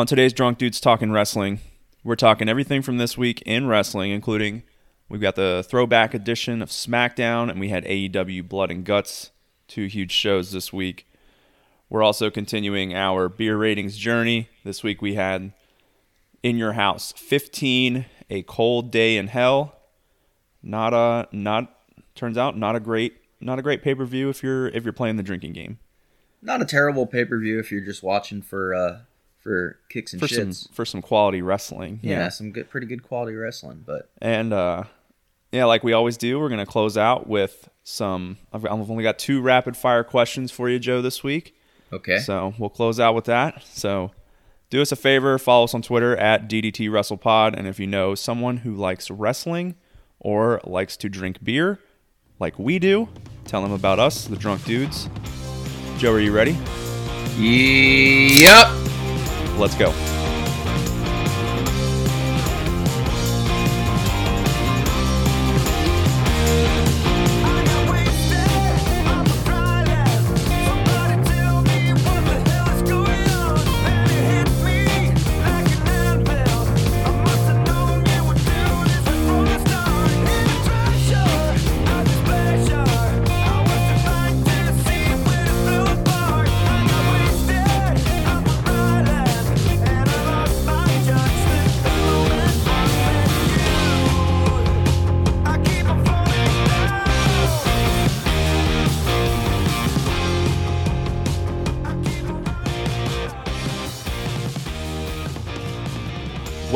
On today's Drunk Dudes Talking Wrestling, we're talking everything from this week in wrestling, including we've got the throwback edition of SmackDown, and we had AEW Blood and Guts, two huge shows this week. We're also continuing our beer ratings journey. This week we had In Your House 15, A Cold Day in Hell. Not a not turns out not a great not a great pay-per-view if you're if you're playing the drinking game. Not a terrible pay per view if you're just watching for uh for kicks and For shits. some for some quality wrestling. yeah, some good, pretty good quality wrestling. But And uh, yeah, like we always do, we're gonna close out with some. I've, I've only got two rapid fire questions for you, Joe, this week. okay, So we'll close out with that. So do us a favor, follow us on Twitter at DDT WrestlePod, and if you know someone who likes wrestling or likes to drink beer, like we do, tell them about us, the Drunk Dudes. Joe, are you ready? yep. Let's go.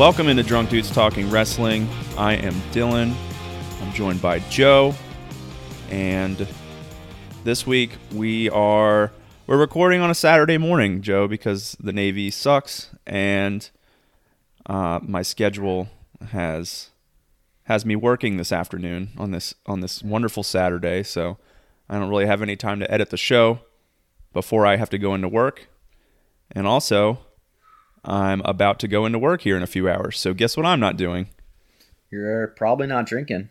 Welcome into Drunk Dudes Talking Wrestling. I am Dylan. I'm joined by Joe. And this week we are we're recording on a Saturday morning, Joe, because the Navy sucks and uh, my schedule has has me working this afternoon on this on this wonderful Saturday, so I don't really have any time to edit the show before I have to go into work. And also, I'm about to go into work here in a few hours. So guess what I'm not doing? You're probably not drinking.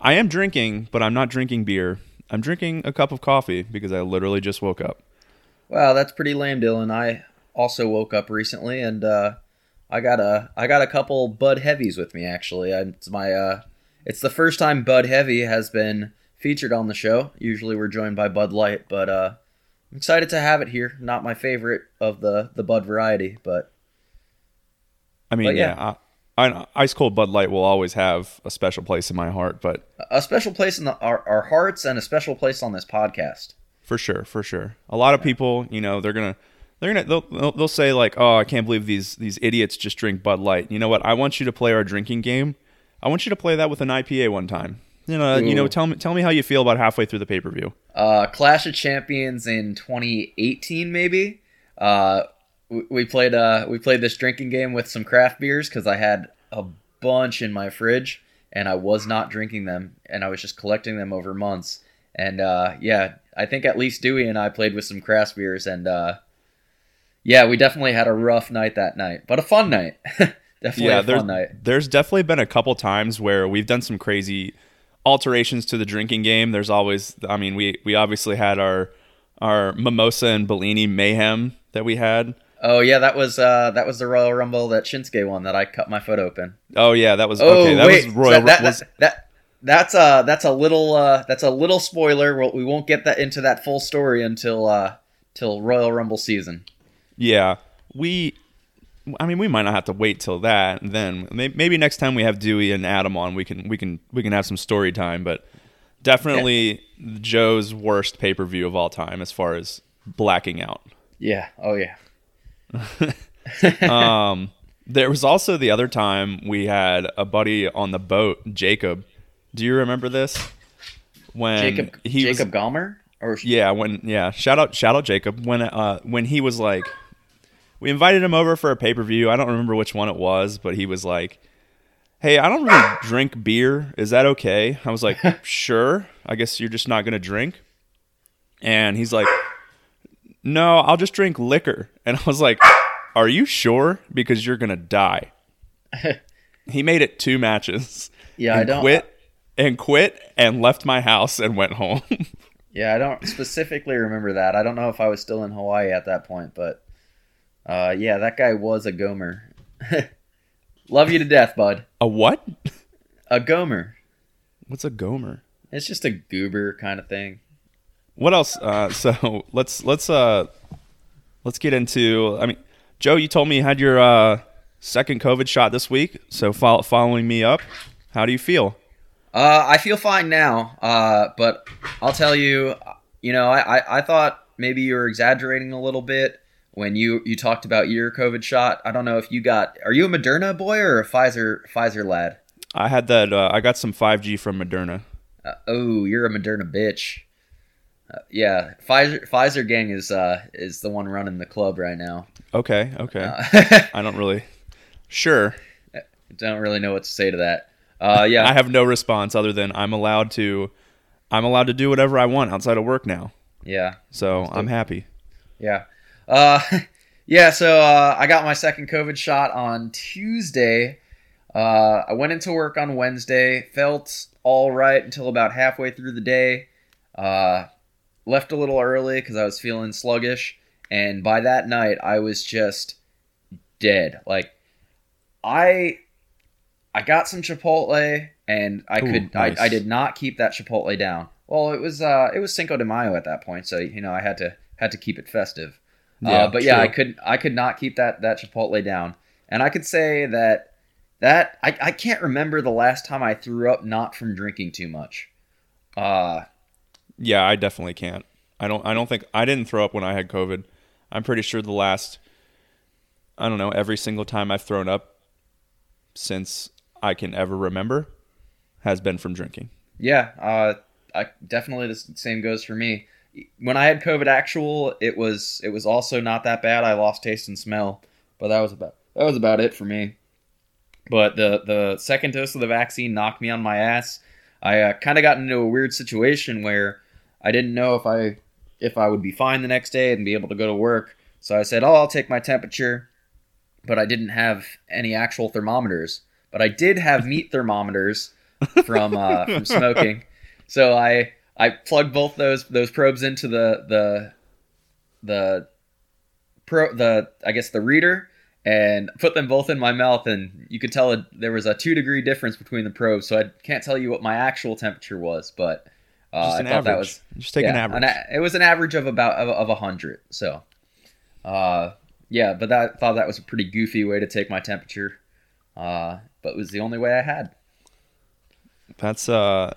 I am drinking, but I'm not drinking beer. I'm drinking a cup of coffee because I literally just woke up. Wow, that's pretty lame, Dylan. I also woke up recently, and uh, I got a I got a couple Bud Heavies with me. Actually, I, it's my uh, it's the first time Bud Heavy has been featured on the show. Usually, we're joined by Bud Light, but uh, I'm excited to have it here. Not my favorite of the the Bud variety, but I mean, But yeah, yeah. I, I, ice cold Bud Light will always have a special place in my heart, but a special place in the, our our hearts and a special place on this podcast. for sure, for sure, a lot of people, you know, they're gonna. They're gonna they'll, they'll they'll say like oh I can't believe these these idiots just drink Bud Light you know what I want you to play our drinking game I want you to play that with an IPA one time you know you know tell me tell me how you feel about halfway through the pay per view uh, Clash of Champions in 2018, maybe. Uh, we, we played uh, we played this drinking game with some craft beers because I had a bunch in my fridge and I was not drinking them and I was just collecting them over months. And uh, yeah, I think at least Dewey and I played with some craft beers and uh, yeah, we definitely had a rough night that night, but a fun night. definitely yeah, a fun night. there's definitely been a couple times where we've done some crazy alterations to the drinking game. There's always, I mean, we we obviously had our our mimosa and Bellini mayhem that we had. Oh yeah, that was uh, that was the Royal Rumble that Shinsuke won that I cut my foot open. Oh yeah, that was Oh okay. That wait, was Royal. that, that, was- that, that- that's uh that's a little uh that's a little spoiler. We'll, we won't get that into that full story until uh till Royal Rumble season. yeah, we. I mean, we might not have to wait till that. and Then maybe next time we have Dewey and Adam on, we can we can we can have some story time. But definitely Joe's worst pay per view of all time as far as blacking out. Yeah. Oh yeah. um, there was also the other time we had a buddy on the boat, Jacob. Do you remember this? When Jacob he was- Jacob Gomer or yeah, when yeah, shout out shout out Jacob when uh when he was like we invited him over for a pay-per-view. I don't remember which one it was, but he was like, "Hey, I don't really drink beer. Is that okay?" I was like, "Sure. I guess you're just not going to drink." And he's like, "No, I'll just drink liquor." And I was like, "Are you sure because you're going to die?" he made it two matches. Yeah, I don't- quit and quit and left my house and went home. Yeah, I don't specifically remember that. I don't know if I was still in Hawaii at that point, but Uh, yeah, that guy was a gomer. Love you to death, bud. A what? A gomer. What's a gomer? It's just a goober kind of thing. What else? Uh, so let's let's uh let's get into. I mean, Joe, you told me you had your uh, second COVID shot this week. So fo- following me up, how do you feel? Uh, I feel fine now, uh, but I'll tell you, you know, I, I, I thought maybe you were exaggerating a little bit when you, you talked about your COVID shot. I don't know if you got. Are you a Moderna boy or a Pfizer Pfizer lad? I had that. Uh, I got some 5G from Moderna. Uh, oh, you're a Moderna bitch. Uh, yeah, Pfizer Pfizer gang is uh, is the one running the club right now. Okay, okay. Uh, I don't really. Sure. don't really know what to say to that. Uh, yeah, I have no response other than I'm allowed to. I'm allowed to do whatever I want outside of work now. yeah. So I'm happy. Yeah. Uh, yeah, so uh, I got my second COVID shot on Tuesday. Uh, I went into work on Wednesday, felt all right until about halfway through the day. Uh, left a little early because I was feeling sluggish. And by that night, I was just dead. Like, I. I got some Chipotle, and I Ooh, could nice. I, I did not keep that Chipotle down. Well, it was uh it was Cinco de Mayo at that point, so you know I had to had to keep it festive. Uh, but yeah. I could I could not keep that that Chipotle down, and I could say that that I, I can't remember the last time I threw up not from drinking too much. Uh Yeah, I definitely can't. I don't. I don't think I didn't throw up when I had COVID. I'm pretty sure the last. I don't know. Every single time I've thrown up since I can ever remember has been from drinking. yeah, uh I definitely the same goes for me. When I had COVID actual, it was it was also not that bad. I lost taste and smell, but that was about that was about it for me. But the the second dose of the vaccine knocked me on my ass. I uh, kind of got into a weird situation where I didn't know if I if I would be fine the next day and be able to go to work. So I said, "Oh, I'll take my temperature," but I didn't have any actual thermometers. But I did have meat thermometers from uh, from smoking. So I I plugged both those those probes into the the the pro the I guess the reader and put them both in my mouth and you could tell it, there was a two degree difference between the probes so I can't tell you what my actual temperature was but uh, Just I thought average. that was Just take an average. a- it was an average of about of, of a hundred so uh yeah but that thought that was a pretty goofy way to take my temperature uh but it was the only way I had That's uh,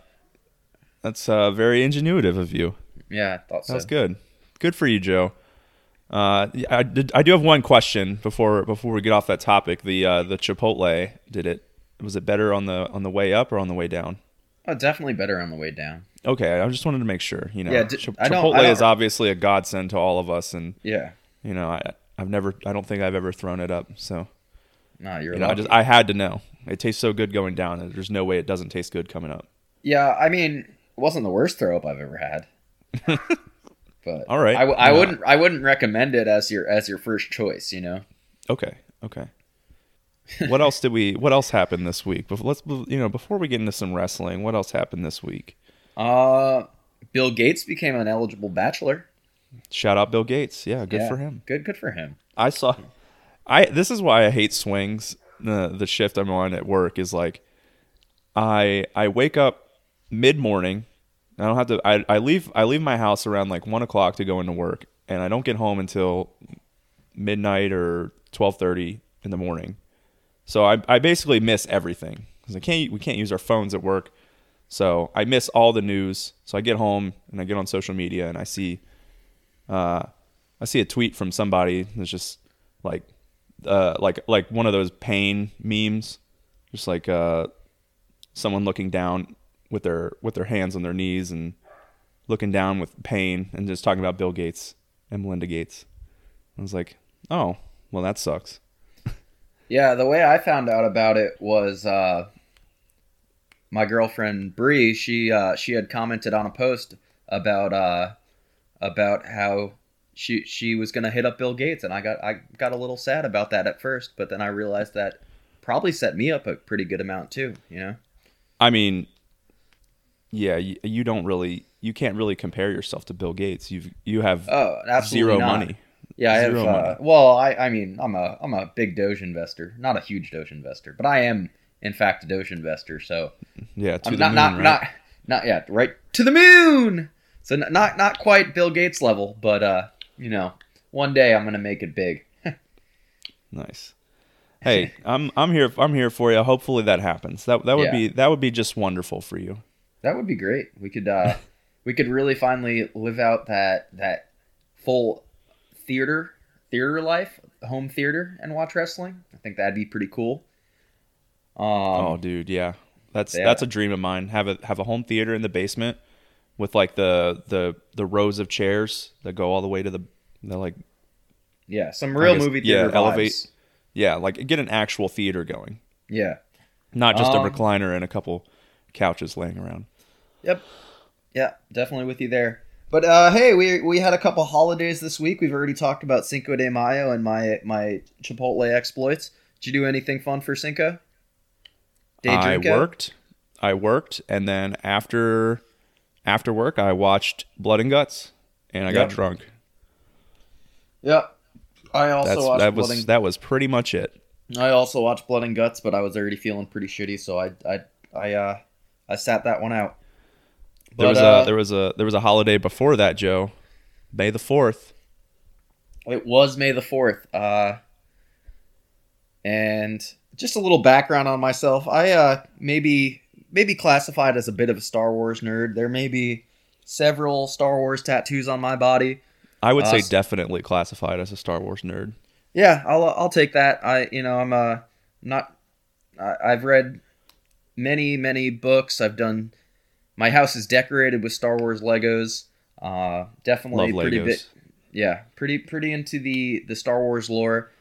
that's uh, very ingenuitive of you. yeah I thought so That's good. Good for you, Joe. Uh, I did. I do have one question before before we get off that topic. The uh, the Chipotle did it. Was it better on the on the way up or on the way down? oh definitely better on the way down Okay, I just wanted to make sure. You know, Yeah, d- Chi- I don't- Chipotle I don't- is obviously a godsend to all of us, and yeah you know, I I've never, I don't think I've ever thrown it up. So no you're you know, I just I had to know. It tastes so good going down, there's no way it doesn't taste good coming up. Yeah, I mean, wasn't the worst throw up I've ever had. but All right. I, I Yeah. wouldn't I wouldn't recommend it as your as your first choice. You know. Okay, okay. what else did we? What else happened this week? Before, let's you know before we get into some wrestling, what else happened this week? Uh, Bill Gates became an eligible bachelor. Shout out Bill Gates. Yeah, good Yeah, for him. Good, good for him. I saw. I this is why I hate swings. The the shift I'm on at work is like, I I wake up mid morning. I don't have to. I, I leave I leave my house around like one o'clock to go into work, and I don't get home until midnight or twelve thirty in the morning. So I I basically miss everything because I can't we can't use our phones at work. So I miss all the news. So I get home and I get on social media and I see uh, I see a tweet from somebody that's just like, uh, like like one of those pain memes, just like uh, someone looking down with their with their hands on their knees and looking down with pain and just talking about Bill Gates and Melinda Gates. I was like, oh, well that sucks. Yeah, the way I found out about it was uh, my girlfriend Bree. She uh, she had commented on a post about uh, about how she she was gonna hit up Bill Gates, and I got I got a little sad about that at first, but then I realized that probably set me up a pretty good amount too. You know. I mean, yeah, you, you don't really, you can't really compare yourself to Bill Gates. You've you have Oh, absolutely zero not. money. Yeah, I have. Zero Uh, well, I, I mean, I'm a, I'm a big Doge investor, not a huge Doge investor, but I am, in fact, a Doge investor. So Yeah, to I'm the not, moon, not, right? not, not yet. Right to the moon. So n- not, not quite Bill Gates level, but uh, you know, one day I'm gonna make it big. Nice. Hey, I'm I'm here I'm here for you. Hopefully that happens. That that would Yeah. be that would be just wonderful for you. That would be great. We could, uh, we could really finally live out that that full theater theater life, home theater, and watch wrestling. I think that'd be pretty cool. Um, oh, dude, yeah. That's yeah. that's a dream of mine. Have a have a home theater in the basement with like the the the rows of chairs that go all the way to the the like yeah, some real guess- movie yeah, theater elevate- vibes. yeah, like get an actual theater going. Yeah. Not just Um, a recliner and a couple couches laying around. Yep. Yeah, definitely with you there. But uh, hey, we we had a couple holidays this week. We've already talked about Cinco de Mayo and my my Chipotle exploits. Did you do anything fun for Cinco? Day I drinko? worked. I worked and then after after work I watched Blood and Guts and I got drunk. Yep. I also That's watched that was and that was pretty much it. I also watched Blood and Guts, but I was already feeling pretty shitty, so I I I uh I sat that one out. There But, was uh, a there was a there was a holiday before that, Joe. May the fourth. It was May the fourth. Uh, and just a little background on myself. I uh maybe maybe classified as a bit of a Star Wars nerd. There may be several Star Wars tattoos on my body. I would Uh, say definitely classified as a Star Wars nerd. Yeah, I'll I'll take that. I you know I'm uh not I, I've read many many books. I've done. My house is decorated with Star Wars Legos. Uh, definitely Love pretty Legos. bit. Yeah, pretty pretty into the the Star Wars lore.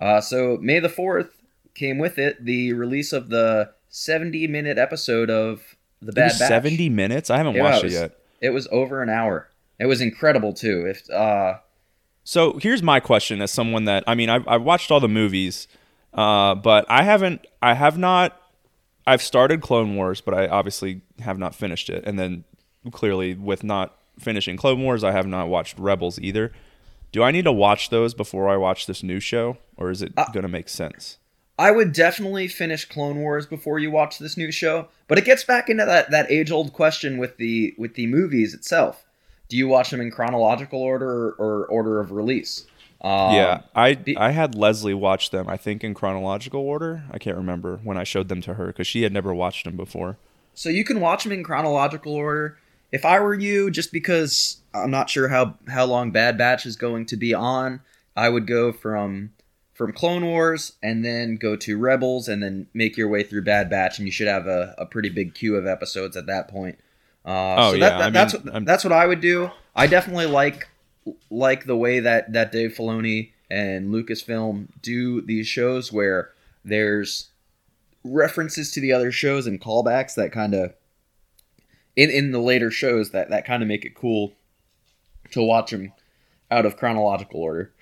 Uh, so May the fourth came with it the release of the seventy minute episode of the Bad was Batch. seventy minutes. I haven't Yeah, watched it it yet. It was over an hour. It was incredible too. If uh, So here's my question: as someone that I mean, I've, I've watched all the movies, uh, but I haven't. I have not. I've started Clone Wars, but I obviously have not finished it. And then clearly, with not finishing Clone Wars, I have not watched Rebels either. Do I need to watch those before I watch this new show, or is it Uh, going to make sense? I would definitely finish Clone Wars before you watch this new show, but it gets back into that, that age old question with the with the movies itself. Do you watch them in chronological order or, or order of release? Um, yeah, I be- I had Leslie watch them. I think in chronological order. I can't remember when I showed them to her because she had never watched them before. So you can watch them in chronological order. If I were you, just because I'm not sure how how long Bad Batch is going to be on, I would go from from Clone Wars and then go to Rebels and then make your way through Bad Batch, and you should have a, a pretty big queue of episodes at that point. Uh, Oh, so yeah, that, that- that's mean, what I'm- that's what I would do. I definitely like like the way that that Dave Filoni and Lucasfilm do these shows where there's references to the other shows and callbacks that kind of in in the later shows that that kind of make it cool to watch them out of chronological order.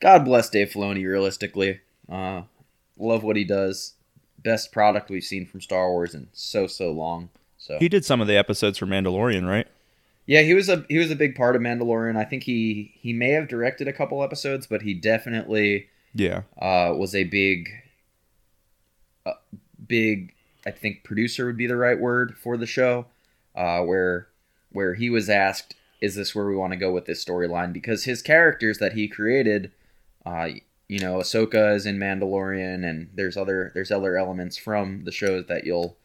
God bless Dave Filoni. Realistically, uh, love what he does. Best product we've seen from Star Wars in so so long. So He did some of the episodes for Mandalorian, right? Yeah, he was a he was a big part of Mandalorian. I think he he may have directed a couple episodes, but he definitely Yeah. uh, was a big, uh, big. I think producer would be the right word for the show, uh, where where he was asked, "Is this where we want to go with this storyline?" Because his characters that he created, uh, you know, Ahsoka is in Mandalorian, and there's other there's other elements from the shows that you'll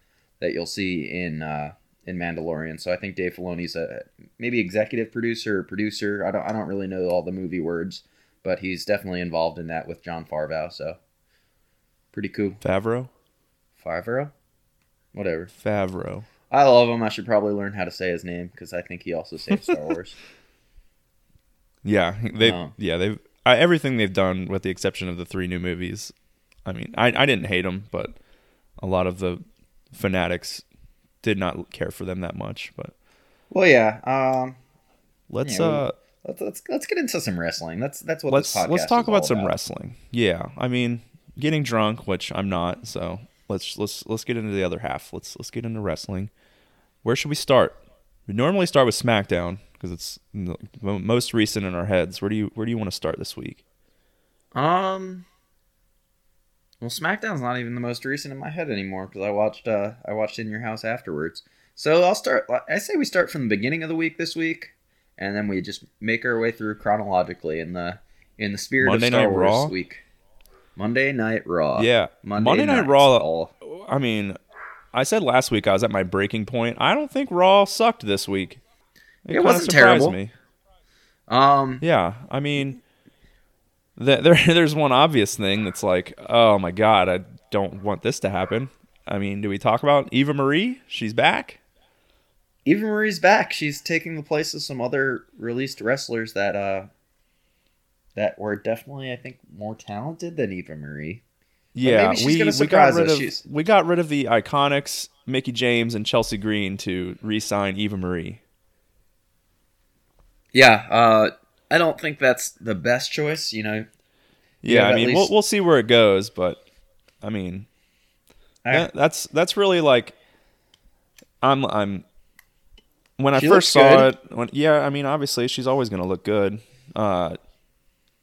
that you'll see in uh, in Mandalorian. So I think Dave Filoni's a maybe executive producer or producer. I don't I don't really know all the movie words but he's definitely involved in that with John Farvow. So pretty cool. Favreau. Farvow, whatever. Favreau. I love him. I should probably learn how to say his name because I think he also saved Star Wars. Yeah, they Oh. yeah they've I, everything they've done with the exception of the three new movies. I mean, I I didn't hate them, but a lot of the fanatics did not care for them that much. But well, yeah. Um, let's Yeah, uh let's let's let's get into some wrestling. That's that's what let's this podcast let's talk is all about some wrestling. Yeah, I mean, getting drunk, which I'm not. So let's let's let's get into the other half. Let's let's get into wrestling. Where should we start? We normally start with SmackDown because it's the most recent in our heads. Where do you where do you want to start this week? Um. Well, SmackDown's not even the most recent in my head anymore because I watched uh I watched In Your House afterwards. So I'll start. I say we start from the beginning of the week this week, and then we just make our way through chronologically in the in the spirit Monday of Star Night Wars Raw? week. Monday Night Raw. yeah, Monday, Monday Night Night's Raw. all- I mean, I said last week I was at my breaking point. I don't think Raw sucked this week. It kinda wasn't terrible. Me. Um. Yeah, I mean, there there's one obvious thing that's like, oh my god, I don't want this to happen. I mean, do we talk about Eva Marie? She's back. Eva Marie's back. She's taking the place of some other released wrestlers that uh that were definitely, I think, more talented than Eva Marie. Yeah, maybe she's we, gonna we got rid us. of She's- we got rid of the IIconics Mickie James and Chelsea Green to re-sign Eva Marie. Yeah, uh, I don't think that's the best choice. You know, Yeah, I mean, we'll we'll see where it goes, but I mean, I- that- that's that's really like I'm I'm when I She first saw good. it. When yeah, I mean, obviously she's always gonna look good. Uh,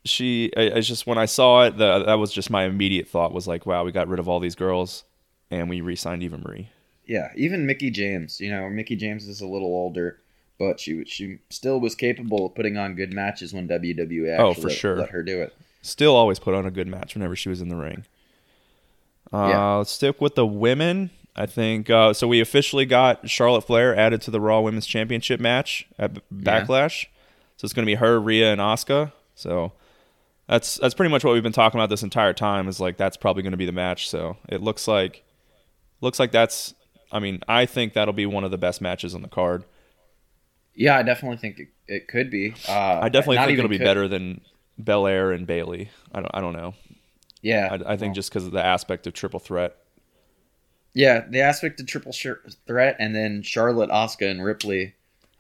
she I- it's just when I saw it, the, that was just my immediate thought was like, wow, we got rid of all these girls and we re-signed Eva Marie. yeah, even Mickie James. You know, Mickie James is a little older, but she she still was capable of putting on good matches when WWE actually Oh, for let, sure. let her do it. Still always put on a good match whenever she was in the ring. Uh, Yeah. Let's stick with the women. I think uh, so. We officially got Charlotte Flair added to the Raw Women's Championship match at B- Yeah. Backlash. So it's going to be her, Rhea, and Asuka. So that's that's pretty much what we've been talking about this entire time. Is like that's probably going to be the match. So it looks like looks like that's. I mean, I think that'll be one of the best matches on the card. Yeah, I definitely think it, it could be. Uh, I definitely think it'll be could- better than Belair and Bayley. I don't. I don't know. Yeah, I, I think just because of the aspect of triple threat. Yeah, the aspect of triple Shir- threat, and then Charlotte, Asuka, and Ripley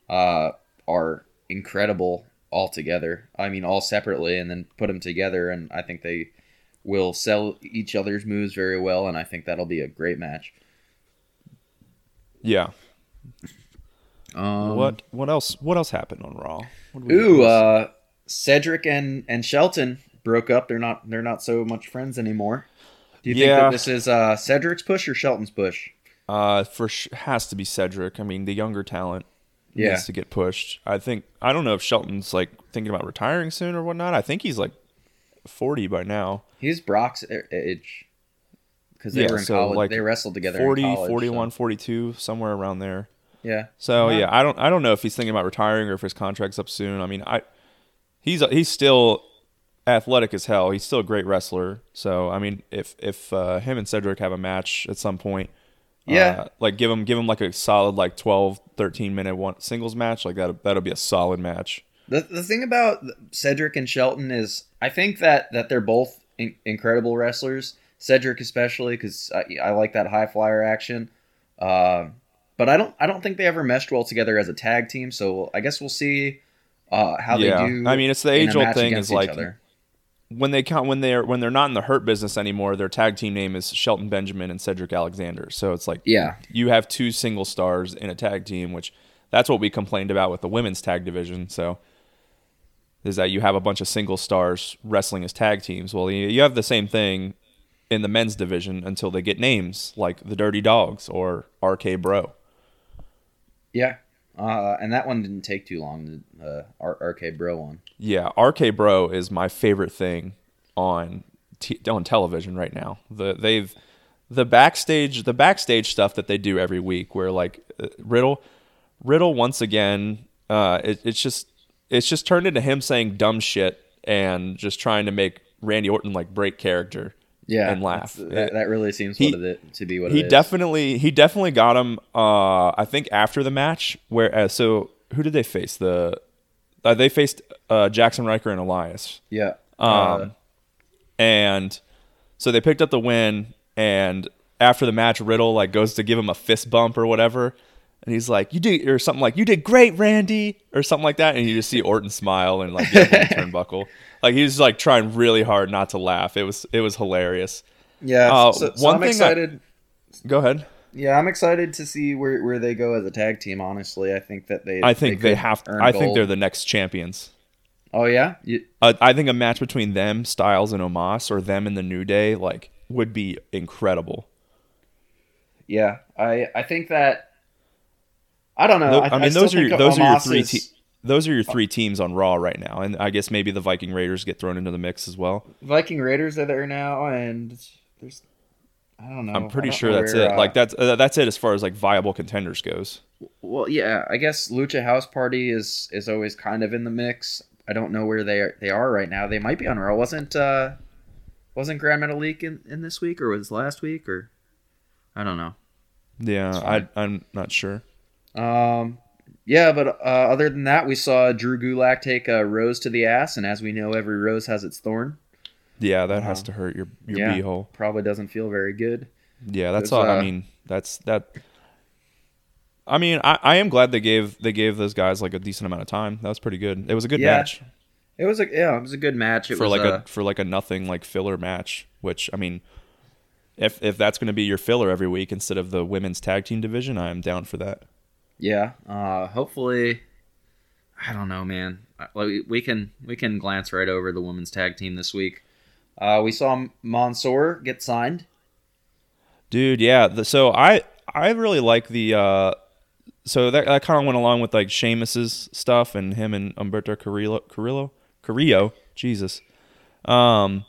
uh, are incredible all together. I mean, all separately, and then put them together, and I think they will sell each other's moves very well, and I think that'll be a great match. Yeah. Um, what what else what else happened on Raw? Ooh, uh, Cedric and and Shelton broke up. They're not they're not so much friends anymore. Do you think that this is uh, Cedric's push or Shelton's push? uh for sh- has to be Cedric. I mean, the younger talent Yeah. needs to get pushed. I think I don't know if Shelton's like thinking about retiring soon or whatnot. I think he's like 40 by now. He's Brock's age because they Yeah, were in so, college. like, they wrestled together. 40, in college, 41, so- 42, somewhere around there. Yeah. So Yeah. yeah, I don't I don't know if he's thinking about retiring or if his contract's up soon. I mean, I he's he's still athletic as hell. He's still a great wrestler. So I mean, if if uh, him and Cedric have a match at some point, Yeah. uh, like give him give him like a solid like 12, 13 minute one singles match, like that that'll be a solid match. The the thing about Cedric and Shelton is I think that that they're both in- incredible wrestlers. Cedric especially because I, I like that high flyer action. Uh, but I don't I don't think they ever meshed well together as a tag team. So I guess we'll see uh, how Yeah. they do. I mean, it's the age-old thing is like- other. When they count when they're when they're not in the hurt business anymore, their tag team name is Shelton Benjamin and Cedric Alexander. So it's like yeah you have two single stars in a tag team, which that's what we complained about with the women's tag division. So is that you have a bunch of single stars wrestling as tag teams. Well, you you have the same thing in the men's division until they get names like the Dirty Dogs or RK Bro. Yeah. Uh, and that one didn't take too long. The uh, R- RK Bro one. Yeah, RK Bro is my favorite thing on t- on television right now. The they've the backstage the backstage stuff that they do every week, where like uh, Riddle Riddle once again, uh, it, it's just it's just turned into him saying dumb shit and just trying to make Randy Orton like break character. Yeah, and laugh. That, that really seems He- it, to be what he it is. definitely he definitely got him. Uh, I think after the match, where uh, so who did they face? The uh, they faced uh, Jaxson Ryker and Elias. yeah. Um, Uh, and so they picked up the win. And after the match, Riddle like goes to give him a fist bump or whatever, and he's like, "You did," or something like, "You did great, Randy," or something like that. And you just see Orton smile and like get up on the turnbuckle. Like he was like trying really hard not to laugh. It was it was hilarious. yeah. uh, so, so one I'm thing I- excited. Go ahead. Yeah, I'm excited to see where, where they go as a tag team. Honestly, I think that they. I think they, could have. earn I think they're the next champions. Oh yeah, you, Uh, I think a match between them, Styles and Omos, or them and the New Day, like would be incredible. yeah. I I think that. I don't know. Tho- I, I, mean, still those are think your, those are your three. is- Te- those are your three teams on Raw right now, and I guess maybe the Viking Raiders get thrown into the mix as well. Viking Raiders are there now, and there's. I don't know. I'm pretty sure that's where, it. uh, Like that's uh, that's it as far as like viable contenders goes. Well, yeah, I guess Lucha House Party is is always kind of in the mix. I don't know where they are, they are right now. They might be on Raw. Wasn't uh wasn't Gran Metalik in, in this week or was last week or I don't know. Yeah, I. I'm not sure. Um yeah, but uh, other than that, we saw Drew Gulak take a rose to the ass, and as we know, every rose has its thorn. Yeah, that has Uh, to hurt your your yeah. beehole. Probably doesn't feel very good. Yeah, that's all. I uh, mean, that's that. I mean, I, I am glad they gave they gave those guys like a decent amount of time. That was pretty good. It was a good Yeah, match It was a yeah, it was a good match. It for was like uh, a for like a nothing like filler match. Which I mean, if if that's going to be your filler every week instead of the women's tag team division, I am down for that. Yeah. Uh, hopefully, I don't know, man. Uh, We, can we can glance right over the women's tag team this week. Uh, we saw Mansoor get signed. Dude, yeah. So I I really like the uh so that, that kind of went along with like Sheamus's stuff and him and Humberto Carrillo Carrillo Carrillo, Jesus. Um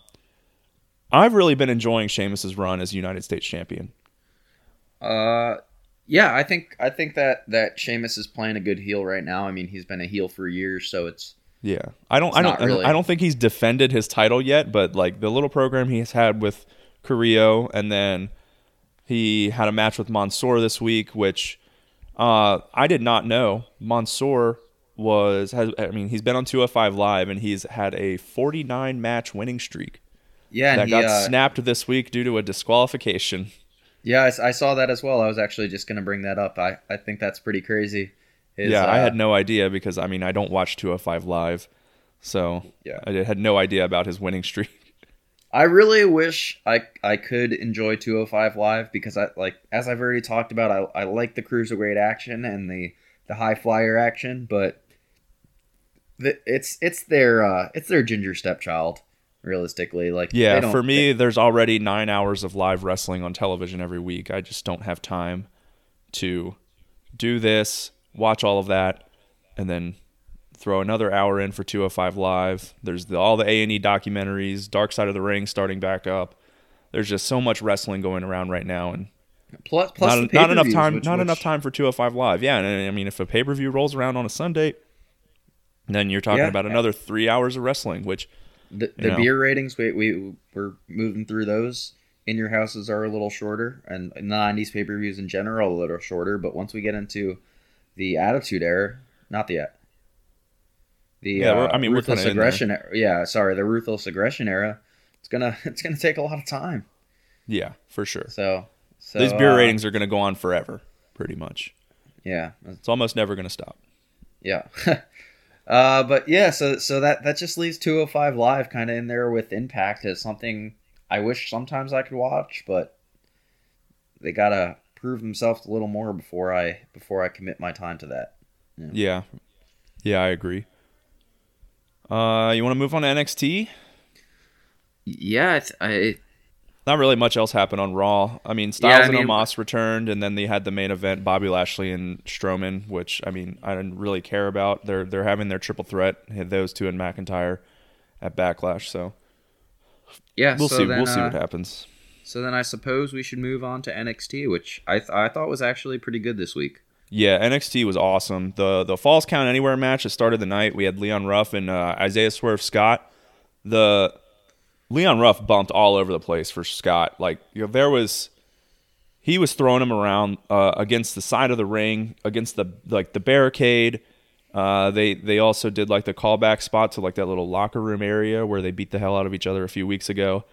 I've really been enjoying Sheamus's run as United States champion. Uh, yeah, I think I think that that Sheamus is playing a good heel right now. I mean, he's been a heel for years, so it's Yeah. I don't I don't really. I don't think he's defended his title yet, but like the little program he's had with Carrillo and then he had a match with Mansoor this week, which uh, I did not know. Mansoor was has I mean he's been on 205 live and he's had a 49 match winning streak yeah. And that he, got uh, snapped this week due to a disqualification. Yeah, I saw that as well. I was actually just gonna bring that up. I I think that's pretty crazy. Yeah, I uh, had no idea because I mean I don't watch 205 live, so Yeah. I had no idea about his winning streak. I really wish I I could enjoy 205 live because I like as I've already talked about I, I like the cruiserweight action and the the high flyer action, but the, it's it's their uh it's their ginger stepchild realistically like they Yeah, for me, there's already nine hours of live wrestling on television every week. I just don't have time to do this, watch all of that, and then throw another hour in for 205 Live. There's the, all the A&E documentaries, Dark Side of the Ring starting back up. There's just so much wrestling going around right now, and plus plus not, not enough time. which- not which- enough time for 205 Live. Yeah, and I mean, if a pay per view rolls around on a Sunday, then you're talking Yeah. about another three hours of wrestling, which The, the know. beer ratings, we, we we're moving through those. In your houses are a little shorter, and the '90s pay per views in general a little shorter. But once we get into the Attitude Era, not the the Yeah, uh, I mean, ruthless kinda in there. aggression. Era, yeah, sorry, the ruthless aggression era. It's gonna it's gonna take a lot of time. yeah, for sure. So, so These beer uh, ratings are going to go on forever, pretty much. yeah, It's almost never going to stop. Yeah. uh, but yeah, so so that that just leaves 205 live kind of in there with Impact as something I wish sometimes I could watch, but they gotta prove themselves a little more before I before I commit my time to that. Yeah, yeah, I agree. Uh, you want to move on to NXT? Yeah, I, I Not really much else happened on Raw. I mean, Styles I and mean- Omos returned, and then they had the main event: Bobby Lashley and Strowman, which I mean, I didn't really care about. They're they're having their triple threat, those two and McIntyre at Backlash. So yeah. we'll so see. Then, we'll see uh, what happens. So then I suppose we should move on to NXT, which I th- I thought was actually pretty good this week. Yeah, NXT was awesome. The the Falls Count Anywhere match that started the night. We had Leon Ruff and uh, Isaiah Swerve Scott. The Leon Ruff bumped all over the place for Scott. Like you know, there was he was throwing him around uh, against the side of the ring, against the like the barricade. Uh, they they also did like the callback spot to like that little locker room area where they beat the hell out of each other a few weeks ago.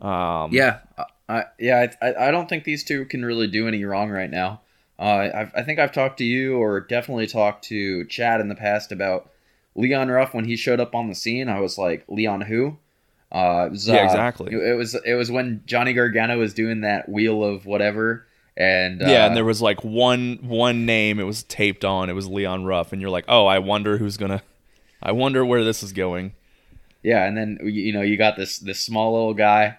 Um, Yeah, I, I yeah, I, I don't think these two can really do any wrong right now. Uh, I think I've talked to you, or definitely talked to Chad in the past about Leon Ruff when he showed up on the scene. I was like, Leon who? Uh, was, Yeah, exactly. It, it was it was when Johnny Gargano was doing that wheel of whatever, And yeah, uh, and there was like one one name it was taped on. It was Leon Ruff, and you're like, oh, I wonder who's gonna. I wonder where this is going. Yeah, and then you you know you got this this small little guy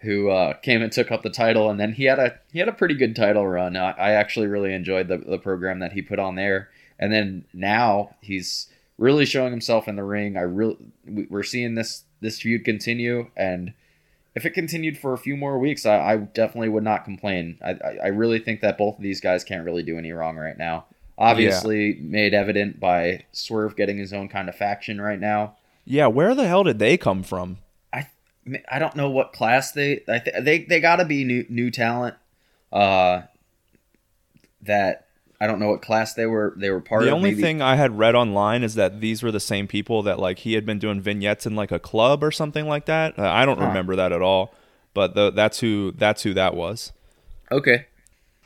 who uh, came and took up the title, and then he had a he had a pretty good title run. I, I actually really enjoyed the the program that he put on there, and then now he's really showing himself in the ring. I really we're seeing this this feud continue, and if it continued for a few more weeks, I, I definitely would not complain. I, I I really think that both of these guys can't really do any wrong right now. Obviously, made evident by Swerve getting his own kind of faction right now. Yeah, where the hell did they come from? I don't know what class they I th- they they got to be new new talent. Uh, that I don't know what class they were they were part the of. The only maybe- thing I had read online is that these were the same people that like he had been doing vignettes in like a club or something like that. Uh, I don't Huh. remember that at all, but the, that's who that's who that was. Okay,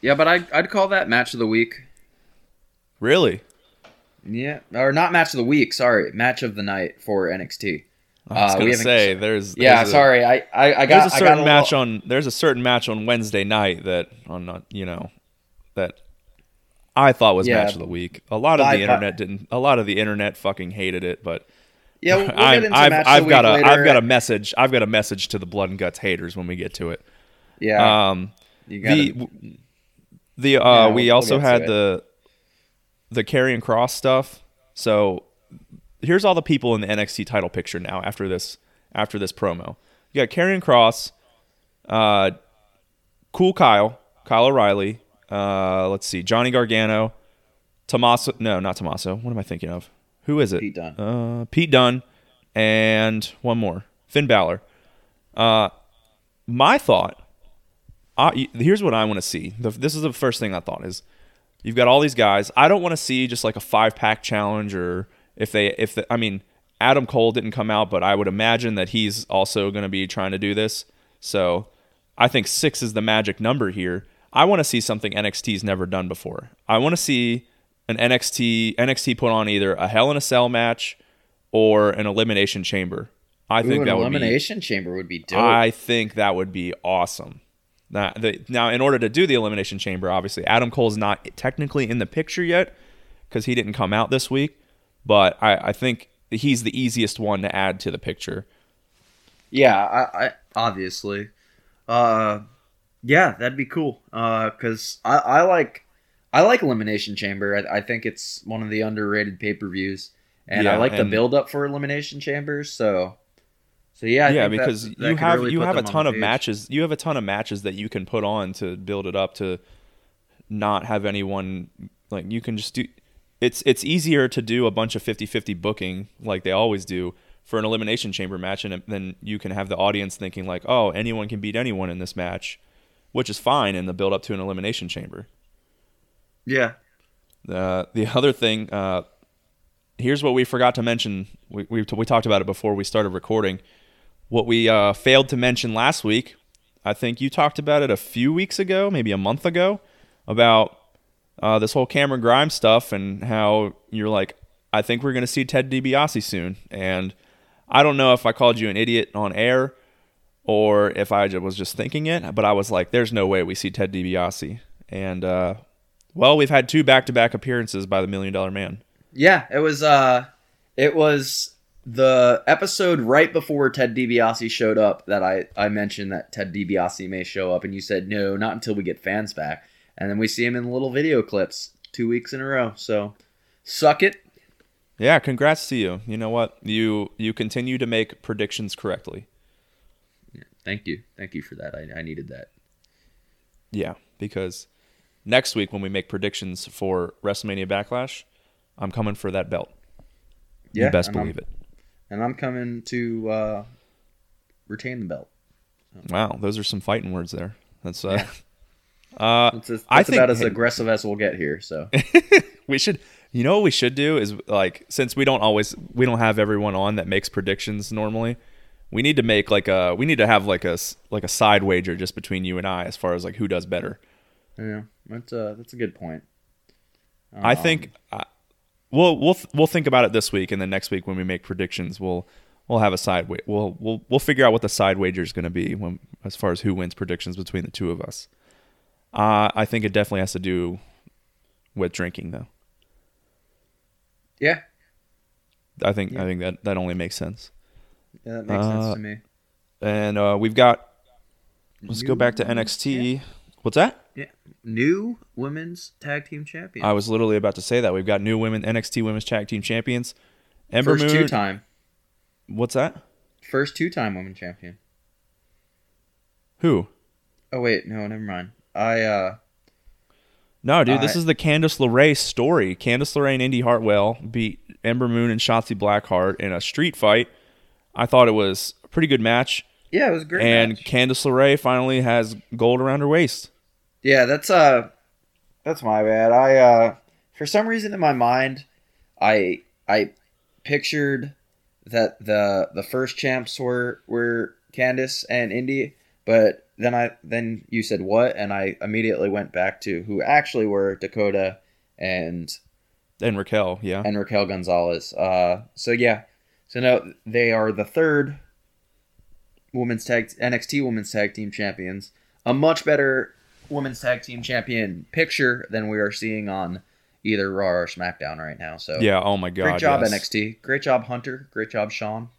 yeah, but I I'd call that match of the week. Really? Yeah, or not match of the week. Sorry, match of the night for NXT. I was Uh, gonna say there's Yeah, there's a- sorry, I I, I got There's a I got certain a match little- on there's a certain match on Wednesday night that on uh, you know that I thought was Yeah. match of the week. A lot of the internet didn't. A lot of the internet fucking hated it, but Yeah, we'll, I, get into I've, match I've of the got a have got a message. I've got a message to the blood and guts haters when we get to it. yeah. Um, you gotta, the the uh, Yeah, we we'll also had the the Karrion Kross stuff. So here's all the people in the NXT title picture now after this after this promo. You got Karrion Kross, uh, Cool Kyle, Kyle O'Reilly. Uh, let's see, Johnny Gargano, Tommaso. No, not Tommaso. What am I thinking of? Who is it? Pete Dunne. Uh, Pete Dunne, and one more, Finn Balor. Uh, my thought. I, here's what I want to see. The, this is the first thing I thought is you've got all these guys. I don't want to see just like a five pack challenge or if they if the, I mean Adam Cole didn't come out, but I would imagine that he's also going to be trying to do this. So I think six is the magic number here. I want to see something NXT's never done before. I want to see an NXT NXT put on either a Hell in a Cell match or an Elimination Chamber. I Ooh, think that would be elimination chamber would be dope. I think that would be awesome. Now, the, now, in order to do the elimination chamber, obviously Adam Cole's not technically in the picture yet because he didn't come out this week. But I, I think he's the easiest one to add to the picture. Yeah, I, I obviously. Uh, yeah, that'd be cool. Uh, cause I, I like, I like Elimination Chamber. I, I think it's one of the underrated pay per views, and I Yeah, like the build up for Elimination Chambers. So, so yeah, I yeah, think that- because that you have really you have a ton of page. matches. You have a ton of matches that you can put on to build it up to not have anyone like you can just do. It's it's easier to do a bunch of 50-50 booking like they always do for an elimination chamber match, and then you can have the audience thinking like, oh, anyone can beat anyone in this match, which is fine in the build up to an elimination chamber. Yeah, Uh, the other thing, uh, here's what we forgot to mention. We, we, we talked about it before we started recording. What we uh, failed to mention last week, I think you talked about it a few weeks ago, maybe a month ago, about uh, this whole Cameron Grimes stuff and how you're like, I think we're going to see Ted DiBiase soon. And I don't know if I called you an idiot on air or if I was just thinking it, but I was like, there's no way we see Ted DiBiase. And, uh, well, we've had two back to back appearances by the Million Dollar Man. yeah. It was uh, it was the episode right before Ted DiBiase showed up that I I mentioned that Ted DiBiase may show up, and you said no, not until we get fans back, and then we see him in little video clips two weeks in a row. So, suck it. Yeah, congrats to you. You know what? You you continue to make predictions correctly. Thank you, thank you for that. I, I needed that. Yeah, because next week when we make predictions for WrestleMania Backlash, I'm coming for that belt. Yeah, you best and I'm- believe it. And I'm coming to uh, retain the belt. Wow, those are some fighting words there. That's uh, uh That's, as, I that's think- about as hey. aggressive as we'll get here. So we should you know what we should do is like since we don't always we don't have everyone on that makes predictions normally we need to make like a we need to have like a like a side wager just between you and i as far as like who does better yeah, that's a that's a good point. i Um, think uh, we'll we'll we'll think about it this week and then next week when we make predictions we'll we'll have a side wa- we'll we'll we'll figure out what the side wager is going to be when as far as who wins predictions between the two of us Uh, I think it definitely has to do with drinking, though. Yeah, I think Yeah. I think that that only makes sense. Yeah that makes Uh, sense to me. And uh, we've got. Let's go back to New- NXT. What's that? Yeah, new women's tag team champion. I was literally about to say that we've got new women NXT Women's Tag Team Champions. Ember First Moon. two time. What's that? First two time women champion. Who? Oh wait, no, never mind. I uh No, dude, this is the Candice LeRae story. Candice LeRae and Indy Hartwell beat Ember Moon and Shotzi Blackheart in a street fight. I thought it was a pretty good match. yeah, it was great. and match. Candice LeRae finally has gold around her waist. Yeah, that's uh that's my bad. I uh for some reason in my mind I I pictured that the the first champs were were Candice and Indy, but then I then you said what and I immediately went back to who actually were Dakota and And Raquel, yeah. and Raquel Gonzalez. Uh so yeah. So now they are the third women's tag NXT women's tag team champions. A much better women's tag team champion picture than we are seeing on either Raw or SmackDown right now. So yeah, oh my god. great job yes. NXT. Great job Hunter. Great job Shawn.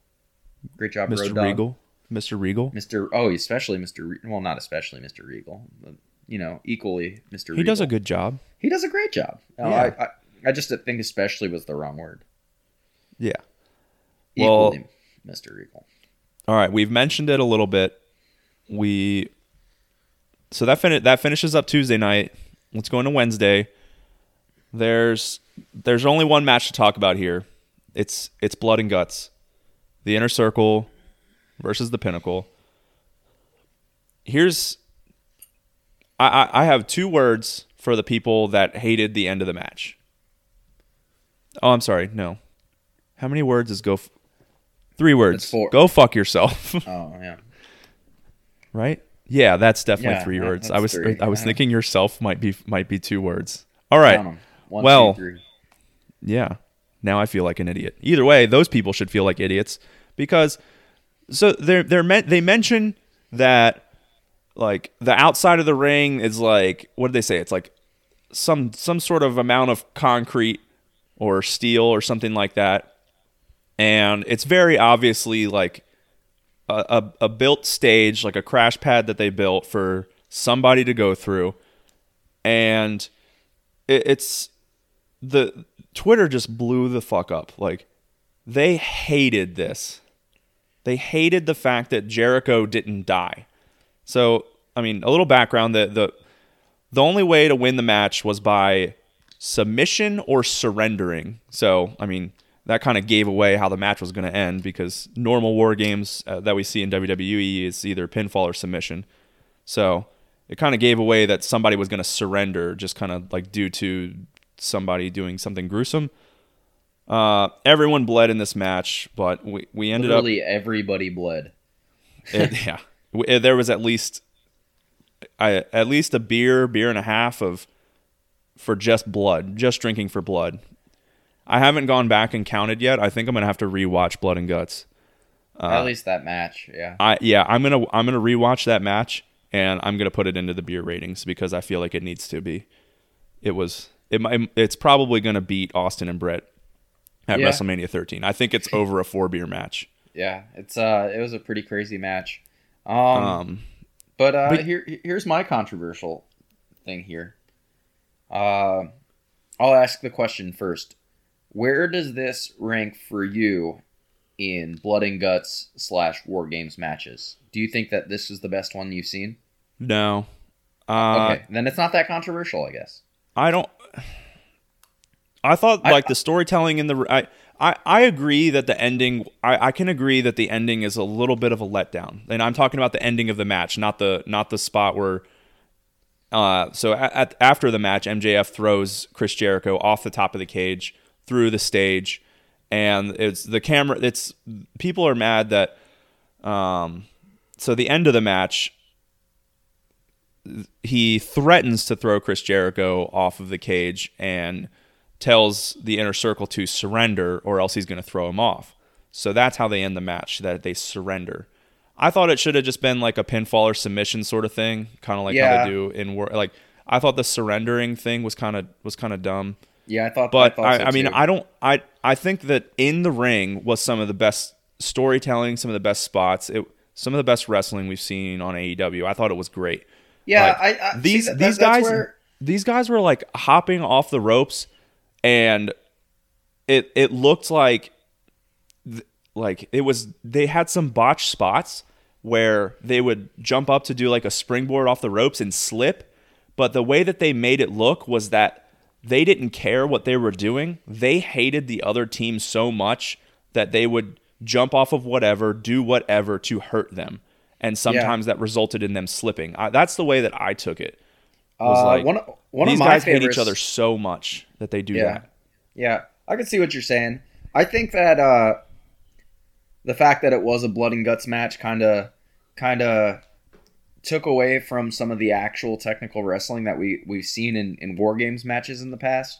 Great job Mr. Regal. Mr. Regal. Mr. Oh, especially Mr. Re- well, not especially Mr. Regal, but you know, equally Mr. Regal. He does a good job. He does a great job. Uh, I, I I just think especially was the wrong word. Yeah. Well- Mr. Regal. All right, we've mentioned it a little bit. We so that fin- that finishes up Tuesday night. Let's go into Wednesday. There's there's only one match to talk about here. It's it's blood and guts. The inner circle versus the pinnacle. Here's I, I, I have two words for the people that hated the end of the match. Oh, I'm sorry. No. How many words is go? F- Three words. Go fuck yourself. Oh yeah. right? Yeah, that's definitely Yeah, three that- words. I was three. I was Yeah. thinking yourself might be might be two words. All right. One, Well- two. Yeah. Now I feel like an idiot. Either way, those people should feel like idiots because so they're they're meant they mention that like the outside of the ring is like what did they say? It's like some some sort of amount of concrete or steel or something like that. And it's very obviously like a, a, a built stage, like a crash pad that they built for somebody to go through. And it, it's the Twitter just blew the fuck up. Like they hated this. They hated the fact that Jericho didn't die. So, I mean, a little background that the the only way to win the match was by submission or surrendering. So, I mean, that kind of gave away how the match was going to end because normal war games uh, that we see in WWE is either pinfall or submission. So, it kind of gave away that somebody was going to surrender just kind of like due to somebody doing something gruesome. Uh, everyone bled in this match, but we, we ended up Literally everybody bled. it, yeah, W- there was at least, I at least a beer, beer and a half of, for just blood, just drinking for blood. I haven't gone back and counted yet. I think I'm gonna have to rewatch Blood and Guts. At least that match, yeah. I yeah, I'm gonna I'm gonna rewatch that match and I'm gonna put it into the beer ratings because I feel like it needs to be. It was it it's probably gonna beat Austin and Brett at Yeah. WrestleMania 13. I think it's over a four beer match. Yeah, it's uh it was a pretty crazy match. Um, Um, but uh but- here here's my controversial thing here. Uh I'll ask the question first. Where does this rank for you in Blood and Guts slash War Games matches? Do you think that this is the best one you've seen? no. Uh, okay, then it's not that controversial, I guess. I don't. I thought I- like the storytelling in the. I, I I agree that the ending. I, I can agree that the ending is a little bit of a letdown, and I'm talking about the ending of the match, not the not the spot where. Uh, so at, at after the match, MJF throws Chris Jericho off the top of the cage through the stage, and it's the camera. It's people are mad that. Um, so the end of the match, he threatens to throw Chris Jericho off of the cage and tells the inner circle to surrender or else he's going to throw him off. So that's how they end the match that they surrender. I thought it should have just been like a pinfall or submission sort of thing, kind of like Yeah. how they do in war. Like I thought the surrendering thing was kind of was kind of dumb. Yeah, I thought. But thought I, so I, mean, too. I don't. I I think that in the ring was some of the best storytelling, some of the best spots, it, some of the best wrestling we've seen on AEW. I thought it was great. Yeah, Like, I, I these that- these guys where- these guys were like hopping off the ropes, and it it looked like like it was they had some botched spots where they would jump up to do like a springboard off the ropes and slip, but the way that they made it look was that they didn't care what they were doing. They hated the other team so much that they would jump off of whatever, do whatever to hurt them. And sometimes that resulted in them slipping. I, that's the way that I took it. Was Uh, like, one of- one of these my guys hate each other so much that they do Yeah, that. yeah, I can see what you're saying. I think that uh, the fact that it was a blood and guts match kind of, kind of took away from some of the actual technical wrestling that we we've seen in, in war games matches in the past.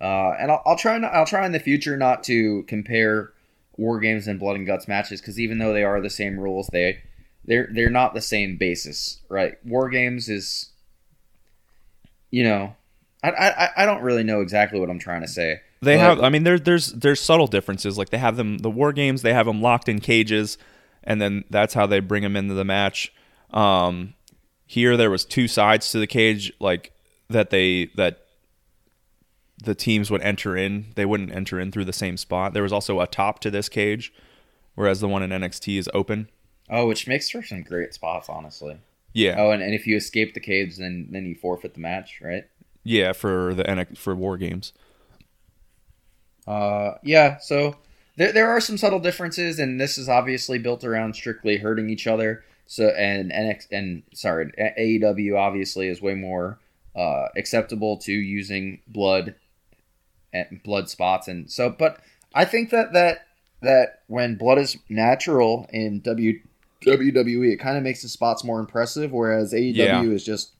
Uh, and I'll, I'll try not, I'll try in the future not to compare war games and blood and guts matches because even though they are the same rules, they they're they're not the same basis, right? War games is, you know, I I, I don't really know exactly what I'm trying to say. They But- have. I mean, there, there's there's subtle differences. Like they have them the war games. They have them locked in cages, and then that's how they bring them into the match. Um, here there was two sides to the cage, like that they that the teams would enter in. They wouldn't enter in through the same spot. There was also a top to this cage, whereas the one in NXT is open. Oh, which makes for some great spots, honestly. Yeah, Oh, and, and if you escape the cage, then then you forfeit the match, right? yeah, for the NX, for war games. Uh, yeah. So there there are some subtle differences, and this is obviously built around strictly hurting each other. So and NX and sorry, AEW obviously is way more uh, acceptable to using blood and blood spots, and so. But I think that that that when blood is natural in W WWE, it kind of makes the spots more impressive, whereas AEW Yeah. is just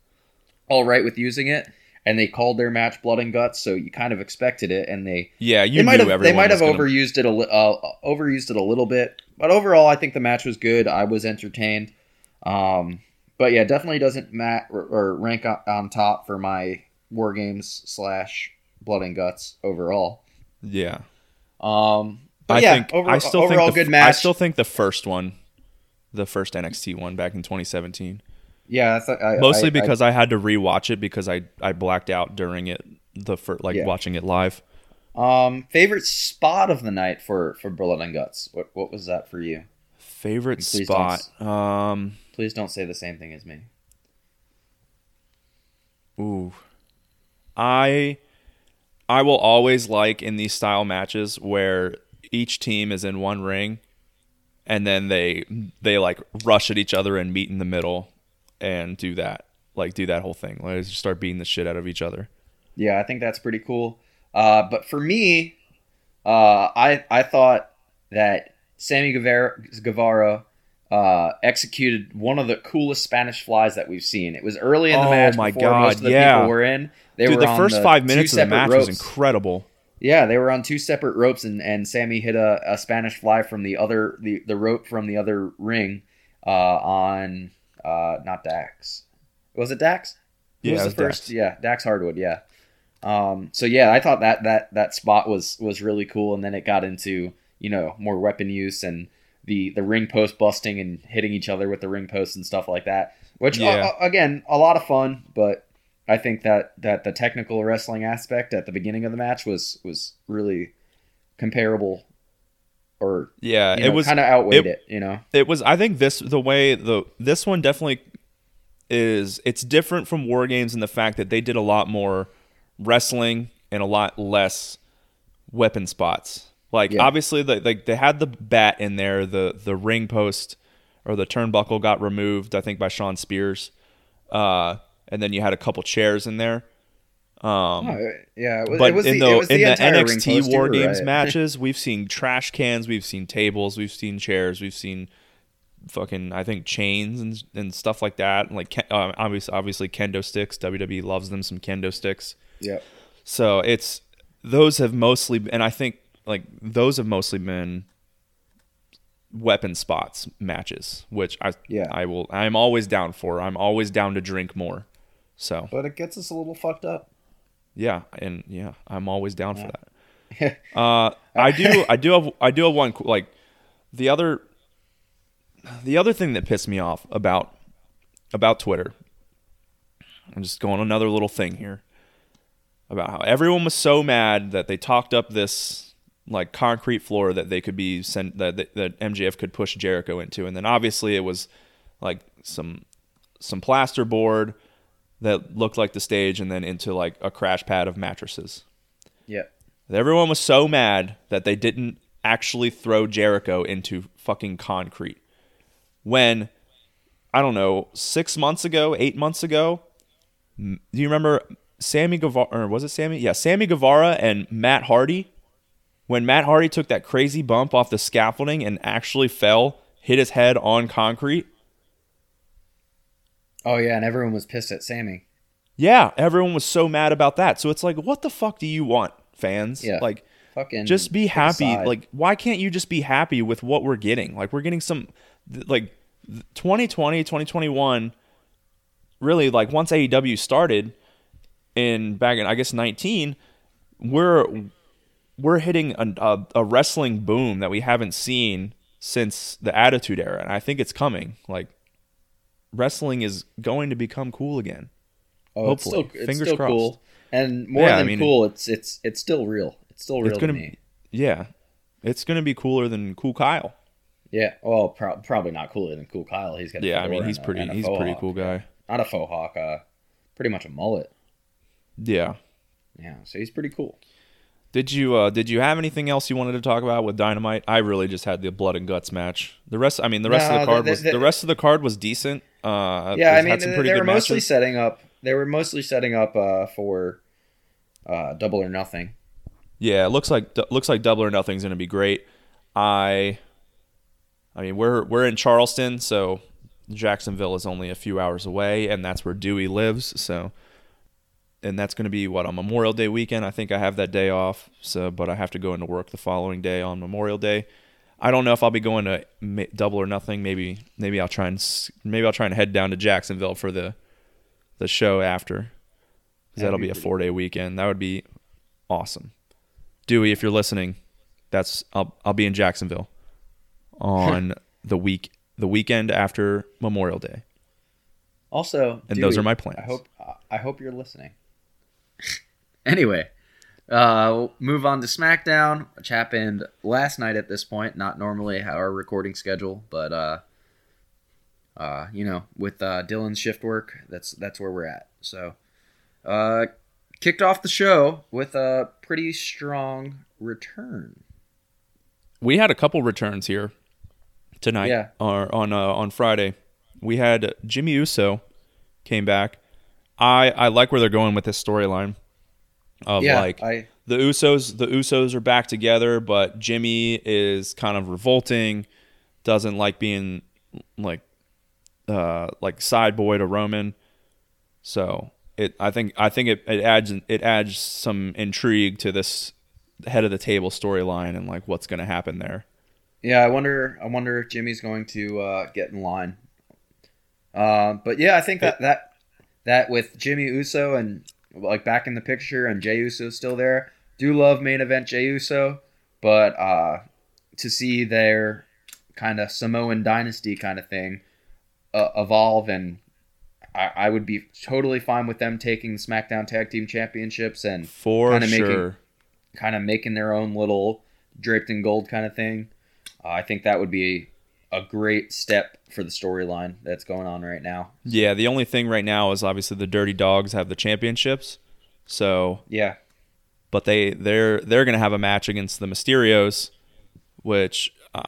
all right with using it. And they called their match "Blood and Guts," so you kind of expected it, and they Yeah, you they might knew have they might have gonna- overused it a li- uh, overused it a little bit, but overall, I think the match was good. I was entertained. Um, but yeah, definitely doesn't mat or, or rank on, on top for my war games slash blood and guts overall. Yeah. Um, but I yeah, think over, I still overall think the, good match. I still think the first one, the first NXT one back in 2017, yeah, I, I, mostly I- because I, had to rewatch it because I I blacked out during it the first like Yeah. watching it live. Um favorite spot of the night for for blood and guts. What what was that for you? Favorite Please spot. Um. Please don't say the same thing as me. Ooh. I I will always like in these style matches where each team is in one ring and then they they like rush at each other and meet in the middle and do that. Like do that whole thing. Like just start beating the shit out of each other. Yeah, I think that's pretty cool. Uh, but for me, uh, I I thought that Sammy Guevara, Guevara uh, executed one of the coolest Spanish flies that we've seen. It was early in the match. Oh match my God, most of the yeah. people were in. They Dude, were the first the 5 minutes of the match ropes. was incredible. Yeah, they were on two separate ropes, and, and Sammy hit a, a Spanish fly from the other the, the rope from the other ring uh, on uh, not Dax. Was it Dax? Who Yeah, was the first? Dax. Yeah, Dax Harwood. Yeah. Um, so yeah, I thought that that that spot was was really cool, and then it got into you know more weapon use and the the ring post busting and hitting each other with the ring post and stuff like that. Which uh, Yeah. uh, again, a lot of fun, but I think that that the technical wrestling aspect at the beginning of the match was was really comparable, or Yeah, you it know, was kind of outweighed it- it, You know, it was i think this the way the this one definitely is it's different from war games in the fact that they did a lot more wrestling and a lot less weapon spots. Like Yeah. obviously the, like they had the bat in there the the ring post or the turnbuckle got removed i think by Shawn Spears. Uh and then you had a couple chairs in there um Oh, yeah. It was, but it was in the, the, in the, the NXT War Games right. matches, we've seen trash cans, we've seen tables, we've seen chairs, we've seen fucking I think chains and and stuff like that. And Like uh, obviously, obviously kendo sticks. WWE loves them some kendo sticks. Yep. So it's those have mostly, and I think like those have mostly been weapon spots matches, which I Yeah. I will I'm always down for. I'm always down to drink more. So But it gets us a little fucked up. Yeah, and yeah, I'm always down for that. Uh, I do, I do have, I do have one like the other, the other thing that pissed me off about about Twitter. I'm just going another little thing here about how everyone was so mad that they talked up this like concrete floor that they could be sent that that that MJF could push Jericho into, and then obviously it was like some some plasterboard that looked like the stage, and then into like a crash pad of mattresses. Yep. Everyone was so mad that they didn't actually throw Jericho into fucking concrete. When, I don't know, six months ago, eight months ago, do you remember Sammy Guevara, or was it Sammy? Yeah, Sammy Guevara and Matt Hardy. When Matt Hardy took that crazy bump off the scaffolding and actually fell, hit his head on concrete. Oh yeah, and everyone was pissed at Sammy. Yeah, everyone was so mad about that. So it's like, what the fuck do you want, fans? Yeah. Like, Fucking just be happy side. like why can't you just be happy with what we're getting like we're getting some like th- 2020 2021 really like once AEW started in back in I guess 19 we're we're hitting a, a, a wrestling boom that we haven't seen since the attitude era and I think it's coming like wrestling is going to become cool again oh, it's hopefully. still, it's Fingers still crossed. cool. And more Yeah, I than mean- cool, it's it's it's still real. It's still real it's going to me. yeah it's going to be cooler than cool Kyle Yeah, well, pro- probably not cooler than Cool Kyle. He's got yeah I mean he's pretty a he's a pretty cool guy Not a faux hawk, uh, pretty much a mullet. Yeah. Yeah, so he's pretty cool. Did you uh did you have anything else you wanted to talk about with Dynamite? I really just had the blood and guts match. The rest I mean the rest No, of the the- card the- was the- the rest of the card was decent. Uh Yeah, I mean they, they were mostly matches. setting up. They were mostly setting up uh, for uh, double or nothing. Yeah, it looks like looks like double or nothing's going to be great. I I mean, we're we're in Charleston, so Jacksonville is only a few hours away and that's where Dewey lives, so and that's going to be what on Memorial Day weekend. I think I have that day off, so but I have to go into work the following day on Memorial Day. I don't know if I'll be going to double or nothing. Maybe maybe I'll try and maybe I'll try and head down to Jacksonville for the the show after. That'd that'll be be a four day weekend. That would be awesome. Dewey, if you're listening, that's I'll I'll be in Jacksonville on the week the weekend after Memorial Day. Also, And those are my plans. I hope I hope you're listening. anyway, uh, move on to SmackDown, which happened last night. At this point, not normally our recording schedule, but uh, uh, you know, with uh, Dylan's shift work, that's that's where we're at. So, uh, kicked off the show with a pretty strong return. We had a couple returns here tonight. Yeah. Or on uh, on Friday, we had Jimmy Uso came back. I I like where they're going with this storyline of yeah, like I the Usos the Usos are back together, but Jimmy is kind of revolting, doesn't like being like uh like side boy to Roman. So it I think I think it, it adds it adds some intrigue to this head of the table storyline and like what's gonna happen there. Yeah, I wonder. I wonder if Jimmy's going to uh, get in line. Uh, but yeah, I think that that that with Jimmy Uso and like back in the picture and Jey Uso still there. Do love main event Jey Uso, but uh, to see their kind of Samoan dynasty kind of thing uh, evolve and. I, I would be totally fine with them taking the SmackDown Tag Team Championships and For Kinda making- sure. kind of making their own little draped in gold kind of thing. Uh, I think that would be a great step for the storyline that's going on right now. Yeah, the only thing right now is obviously the Dirty Dogs have the championships. So Yeah, but they they're they're going to have a match against the Mysterios, which uh,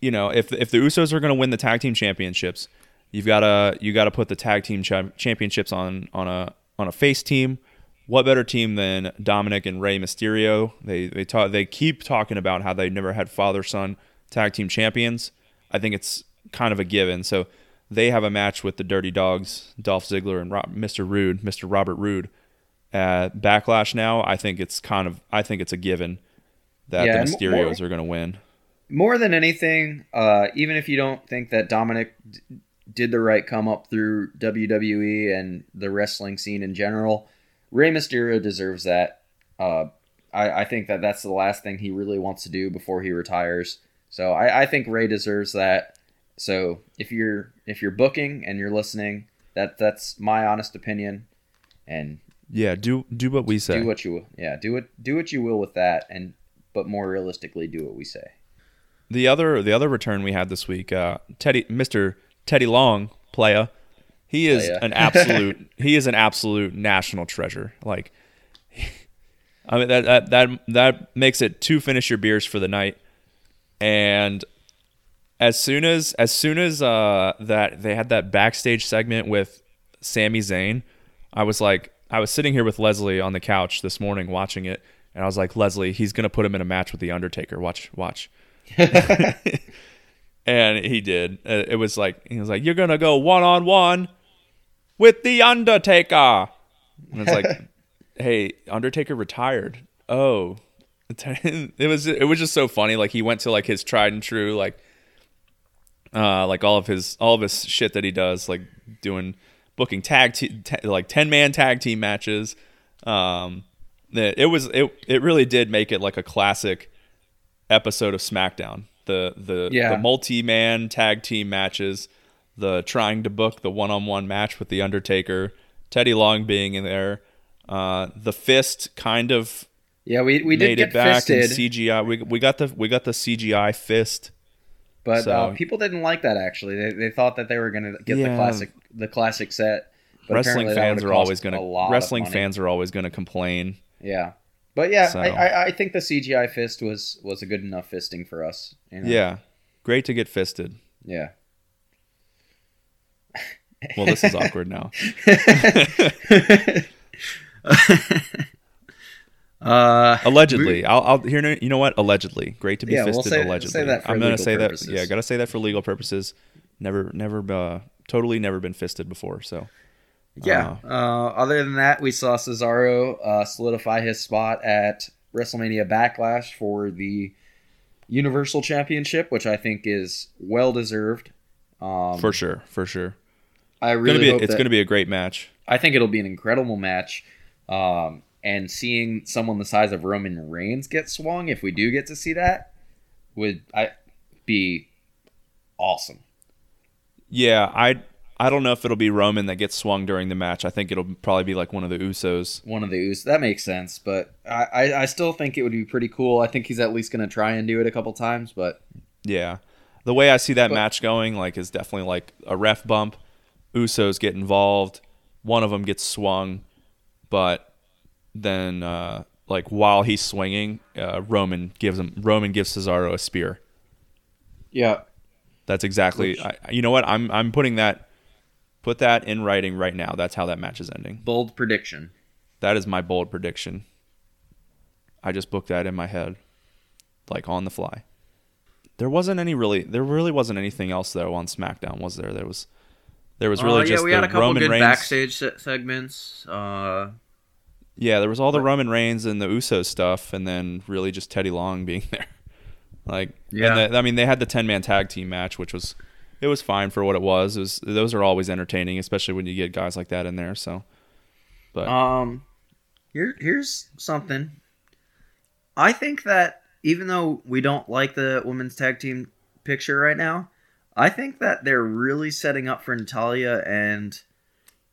you know if if the Usos are going to win the tag team championships, you've got to you got to put the tag team cha- championships on on a on a face team. What better team than Dominic and Rey Mysterio? They they talk they keep talking about how they never had father son tag team champions. I think it's kind of a given. So they have a match with the Dirty Dogs, Dolph Ziggler and Ro- Mr. Rude, Mr. Robert Roode at Backlash now, I think it's kind of I think it's a given that Yeah, the Mysterios more- are going to win. more than anything, uh, even if you don't think that Dominic d- did the right come up through WWE and the wrestling scene in general, Rey Mysterio deserves that. Uh, I, I think that that's the last thing he really wants to do before he retires. So I, I think Rey deserves that. So if you're if you're booking and you're listening, that that's my honest opinion. And Yeah, do do what we say. do what you will. Yeah, do it. Do what you will with that, and but more realistically, do what we say. The other the other return we had this week, uh, Teddy Mr. Teddy Long, playa. He is Playa. an absolute he is an absolute national treasure. Like I mean that that that that makes it two finish your beers for the night. And as soon as as soon as uh that they had that backstage segment with Sami Zayn, I was like I was sitting here with Leslie on the couch this morning watching it and I was like Leslie, he's going to put him in a match with the Undertaker. Watch watch. and he did. Uh, It was like he was like, "You're gonna go one on one with the Undertaker." And it's like, "Hey, Undertaker retired." Oh, it was it was just so funny. Like he went to like his tried and true like, uh, like all of his all of his shit that he does, like doing booking tag te- like ten man tag team matches. Um, it, it was it it really did make it like a classic episode of SmackDown. The the Yeah. the multi man tag team matches, the trying to book the one on one match with the Undertaker, Teddy Long being in there, uh, the fist kind of Yeah, we, we did get it back fisted, CGI. We we got the we got the CGI fist. but so- uh, people didn't like that. Actually, they, they thought that they were going to get the classic the classic set. But wrestling fans are always going to wrestling fans are always going to complain. Yeah, but yeah, So- I, I I think the CGI fist was was a good enough fisting for us. you know? Yeah, great to get fisted. yeah. Well, this is awkward now. uh, Allegedly, I'll, I'll here. You know what? Allegedly, great to be Yeah, we'll fisted. say- allegedly, say that for I'm gonna legal say purposes. that. Yeah, gotta say that for legal purposes. Never, never, uh, totally never been fisted before. So Yeah. Uh, other than that, we saw Cesaro uh, solidify his spot at WrestleMania Backlash for the Universal Championship, which I think is well deserved. Um, for sure, for sure, I gonna really be. hope It's that- gonna be a great match. I think it'll be an incredible match. Um, and seeing someone the size of Roman Reigns get swung, if we do get to see that, would I be awesome. Yeah, I. I don't know if it'll be Roman that gets swung during the match. I think it'll probably be like one of the Usos. One of the Usos. that makes sense, but I, I, I still think it would be pretty cool. I think he's at least going to try and do it a couple times, but Yeah. The way I see that But- match going, like, is definitely like a ref bump. Usos get involved. One of them gets swung, but then, uh, like, while he's swinging, uh, Roman gives him Roman gives Cesaro a spear. yeah, That's exactly. Which- I, you know what? I'm I'm putting that, put that in writing right now. That's how that match is ending. bold prediction. That is my bold prediction. I just booked that in my head, like on the fly. There wasn't any really. There really wasn't anything else though on SmackDown, was there? There was. There was really Uh, just yeah, we the had a couple Roman good Reigns. backstage segments. Uh, Yeah, there was all the Roman Reigns and the Usos stuff, and then really just Teddy Long being there. Like, Yeah. And the, I mean, they had the ten man tag team match, which was, it was fine for what it was. It was those are always entertaining, especially when you get guys like that in there. So, but um, here here's something. I think that even though we don't like the women's tag team picture right now, I think that they're really setting up for Natalya and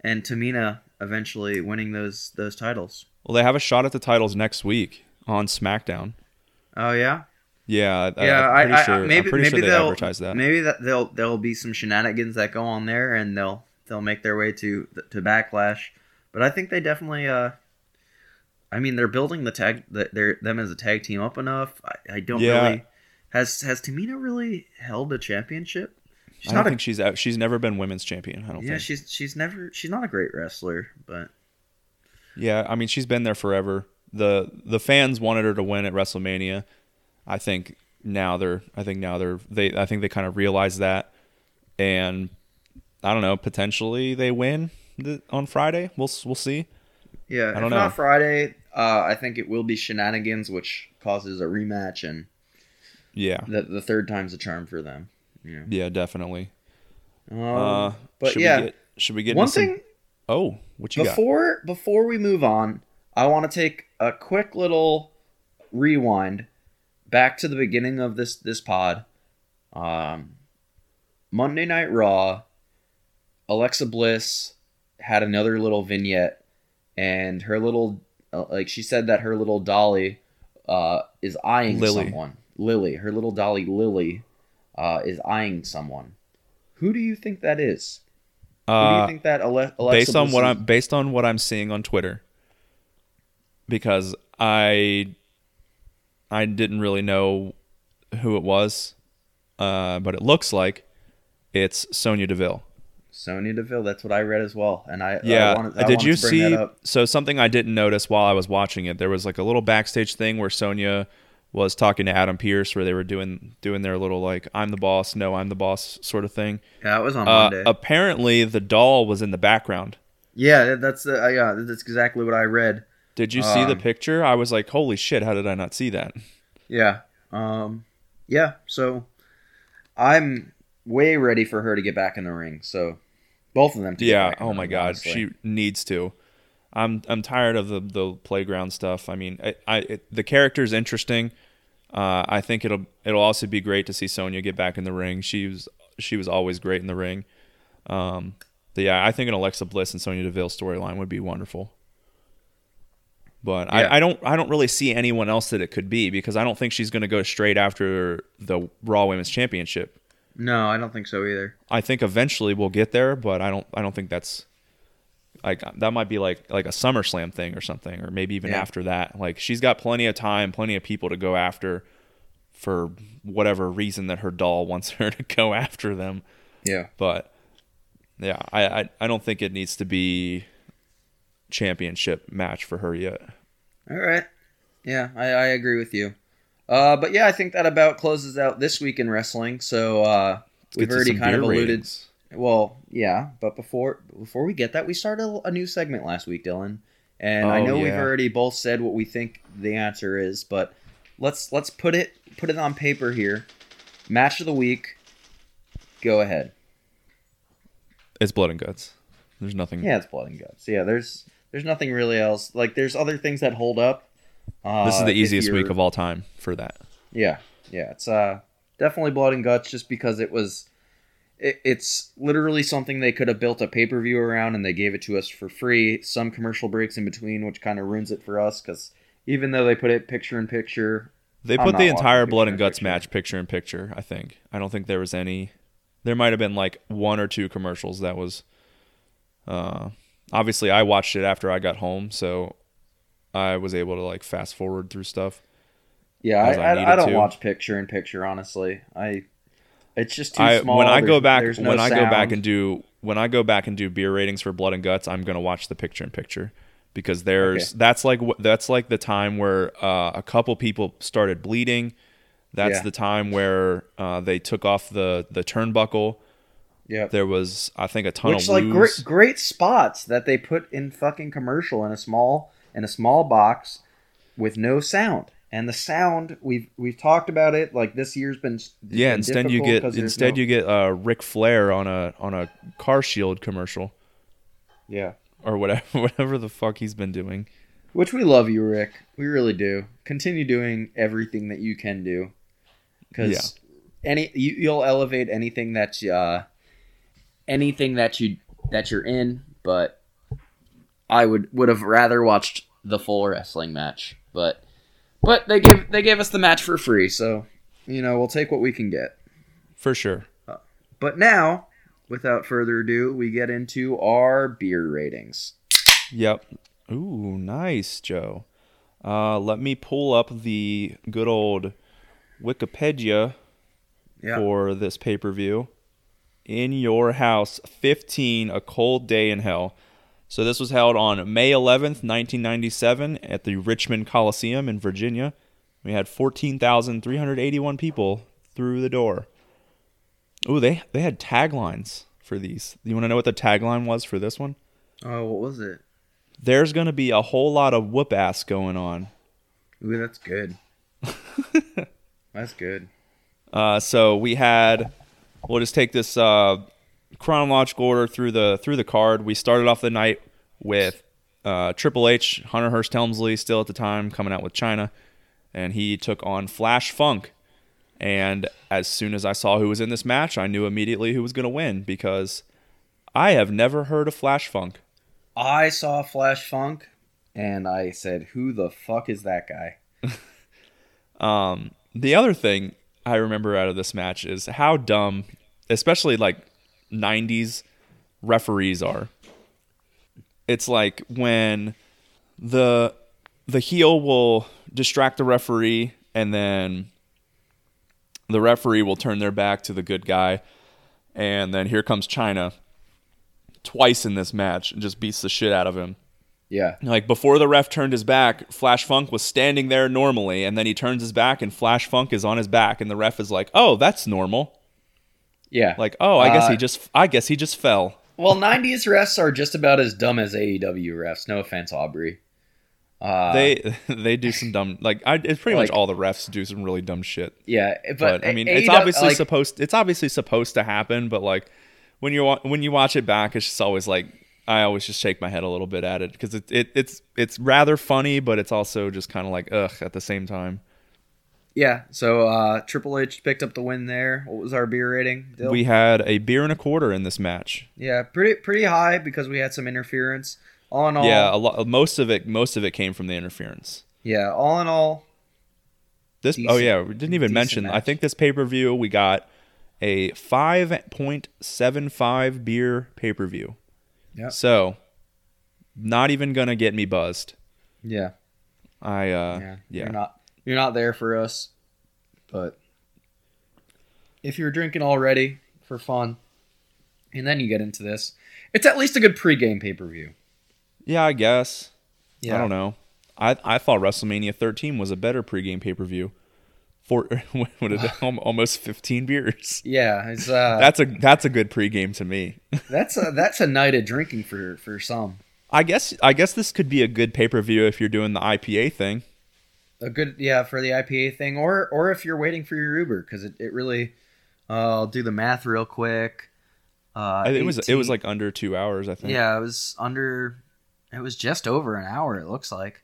and Tamina eventually winning those those titles. well, they have a shot at the titles next week on SmackDown. Oh yeah, Yeah, yeah. I'm pretty I, sure. maybe I'm pretty maybe sure they they'll advertise that. maybe that they'll there'll be some shenanigans that go on there, and they'll they'll make their way to to backlash. But I think they definitely. uh I mean, they're building the tag the- they're them as a tag team up enough. I, I don't Yeah. really. Has has Tamina really held a championship? She's I don't a think she's out. She's never been women's champion. I don't yeah. think. She's she's never she's not a great wrestler, but Yeah, I mean she's been there forever. the The fans wanted her to win at WrestleMania. I think now they're. I think now they're. They. I think they kind of realize that, and I don't know. Potentially they win the, on Friday. We'll we'll see. yeah. I if don't not know. Friday, uh, I think it will be shenanigans, which causes a rematch and Yeah. the the third time's a charm for them. Yeah. Yeah, definitely. Um, Uh, but should yeah, we get, should we get one into some- thing Oh, what you got? before before we move on, I want to take a quick little rewind back to the beginning of this this pod. Um, Monday Night Raw. Alexa Bliss had another little vignette, and her little uh, like she said that her little dolly uh, is eyeing Lily. someone. Lily, her little dolly Lily, uh, is eyeing someone. Who do you think that is? Who do you Uh, think that Ale- Alexa based on what is? I'm based on what I'm seeing on Twitter, because I I didn't really know who it was, uh, but it looks like it's Sonya Deville. Sonya Deville. That's what I read as well. And I Yeah. I wanted, I Did you see? So something I didn't notice while I was watching it, there was like a little backstage thing where Sonya was talking to Adam Pearce, where they were doing doing their little like "I'm the boss, no, I'm the boss" sort of thing. Yeah, it was on Uh, Monday. apparently, the doll was in the background. yeah, that's uh, yeah, that's exactly what I read. Did you see the Um, picture? I was like, "Holy shit! How did I not see that?" Yeah. Um. Yeah. So I'm way ready for her to get back in the ring. So both of them. Yeah. Oh my god, honestly. she needs to. I'm I'm tired of the the playground stuff. I mean, I, I it, the character's interesting. Uh, I think it'll it'll also be great to see Sonya get back in the ring. She was she was always great in the ring. Um, but yeah, I think an Alexa Bliss and Sonya Deville storyline would be wonderful. But Yeah. I, I don't I don't really see anyone else that it could be because I don't think she's going to go straight after the Raw Women's Championship. No, I don't think so either. I think eventually we'll get there, but I don't I don't think that's like that might be like like a SummerSlam thing or something, or maybe even Yeah. after that. Like she's got plenty of time, plenty of people to go after for whatever reason that her doll wants her to go after them. Yeah. But yeah, I I, I don't think it needs to be championship match for her yet. All right. Yeah, I, I agree with you. Uh, but yeah, I think that about closes out this week in wrestling. So uh, we've already kind of alluded. ratings. Well, yeah, but before before we get that, we started a, new segment last week, Dylan, and I Oh, know we've already both said what we think the answer is, but let's let's put it put it on paper here. Match of the week. Go ahead. It's blood and guts. There's nothing. Yeah, it's blood and guts. Yeah, there's there's nothing really else. Like there's other things that hold up. Uh, This is the easiest week of all time for that. Yeah, yeah, it's uh definitely blood and guts, just because it was. It, it's literally something they could have built a pay per view around, and they gave it to us for free. Some commercial breaks in between, which kind of ruins it for us, because even though they put it picture in picture, They I'm put the entire blood and guts picture. match picture in picture. I think. I don't think there was any. There might have been like one or two commercials that was. Uh, obviously, I watched it after I got home, so I was able to like fast forward through stuff. yeah, I, I I, I don't to. watch picture in picture. Honestly, I it's just too I small. when I go back no when I go back and do when I go back and do beer ratings for blood and guts, I'm gonna watch the picture in picture because there's Okay. that's like that's like the time where uh, a couple people started bleeding. That's Yeah. the time where uh, they took off the the turnbuckle. yeah, There was I think a ton which of like great great spots that they put in fucking commercial in a small in a small box with no sound. And the sound we've we've talked about it like this year's been yeah, been instead you get instead no- you get uh, Ric Flair on a on a car shield commercial. Yeah. Or whatever whatever the fuck he's been doing. which we love you Ric we really do. Continue doing everything that you can do. Because any you, you'll elevate anything that's uh anything that you that you're in but I would would have rather watched the full wrestling match but but they gave they gave us the match for free so you know we'll take what we can get For sure. but now without further ado we get into our beer ratings Yep. Ooh, nice, Joe. Uh, let me pull up the good old Wikipedia yeah for this pay per view. In Your House 15, A Cold Day in Hell. So this was held on May 11th, 1997, at the Richmond Coliseum in Virginia. We had 14,381 people through the door. Ooh, they, they had taglines for these. You want to know what the tagline was for this one? oh what was it There's going to be a whole lot of whoop ass going on. Ooh, that's good. that's good. Uh, so we had. We'll just take this uh, chronological order through the through the card. We started off the night with uh, Triple H, Hunter Hearst Helmsley, still at the time coming out with Chyna, and he took on Flash Funk. And as soon as I saw who was in this match, I knew immediately who was going to win because I have never heard of Flash Funk. I saw Flash Funk, and I said, "Who the fuck is that guy?" Um, the other thing I remember out of this match is how dumb, especially like 90s referees are. It's like when the the heel will distract the referee and then the referee will turn their back to the good guy and then here comes Chyna twice in this match and just beats the shit out of him. Yeah, Like before the ref turned his back, Flash Funk was standing there normally, and then he turns his back, and Flash Funk is on his back, and the ref is like, "Oh, that's normal." Yeah. Like, "Oh, I guess he Uh, just, I guess he just fell." well, '90s refs are just about as dumb as AEW refs. No offense, Aubrey. Uh, they they do some dumb, like, I, it's pretty much all the refs do some really dumb shit. yeah, But, but, I mean, AEW it's obviously like, supposed, it's obviously supposed to happen, but like when you when you watch it back, it's just always like. I always just shake my head a little bit at it because it, it it's it's rather funny, but it's also just kind of like ugh at the same time. Yeah, so uh, Triple H picked up the win there. What was our beer rating? Dill? We had a beer and a quarter in this match. yeah, pretty pretty high because we had some interference. All in all, Yeah, a lot. Most of it, most of it came from the interference. yeah, all in all, This. oh yeah, we didn't even decent mention. I think this pay per view we got a five point seven five beer pay per view. Yeah. So, not even gonna get me buzzed. yeah, I uh yeah, yeah. You're not you're not there for us, but if you're drinking already for fun, and then you get into this, it's at least a good pregame pay per view. yeah, I guess. Yeah, I don't know. I I thought WrestleMania 13 was a better pregame pay per view. For what it, almost 15 beers. Yeah, it's uh, That's a that's a good pregame to me. that's a that's a night of drinking for for some. I guess I guess this could be a good pay per view if you're doing the IPA thing. A good yeah for the IPA thing, or or if you're waiting for your Uber because it, it really. Uh, I'll do the math real quick. Uh, it was it was like under two hours, I think. yeah, it was under. It was just over an hour. It looks like.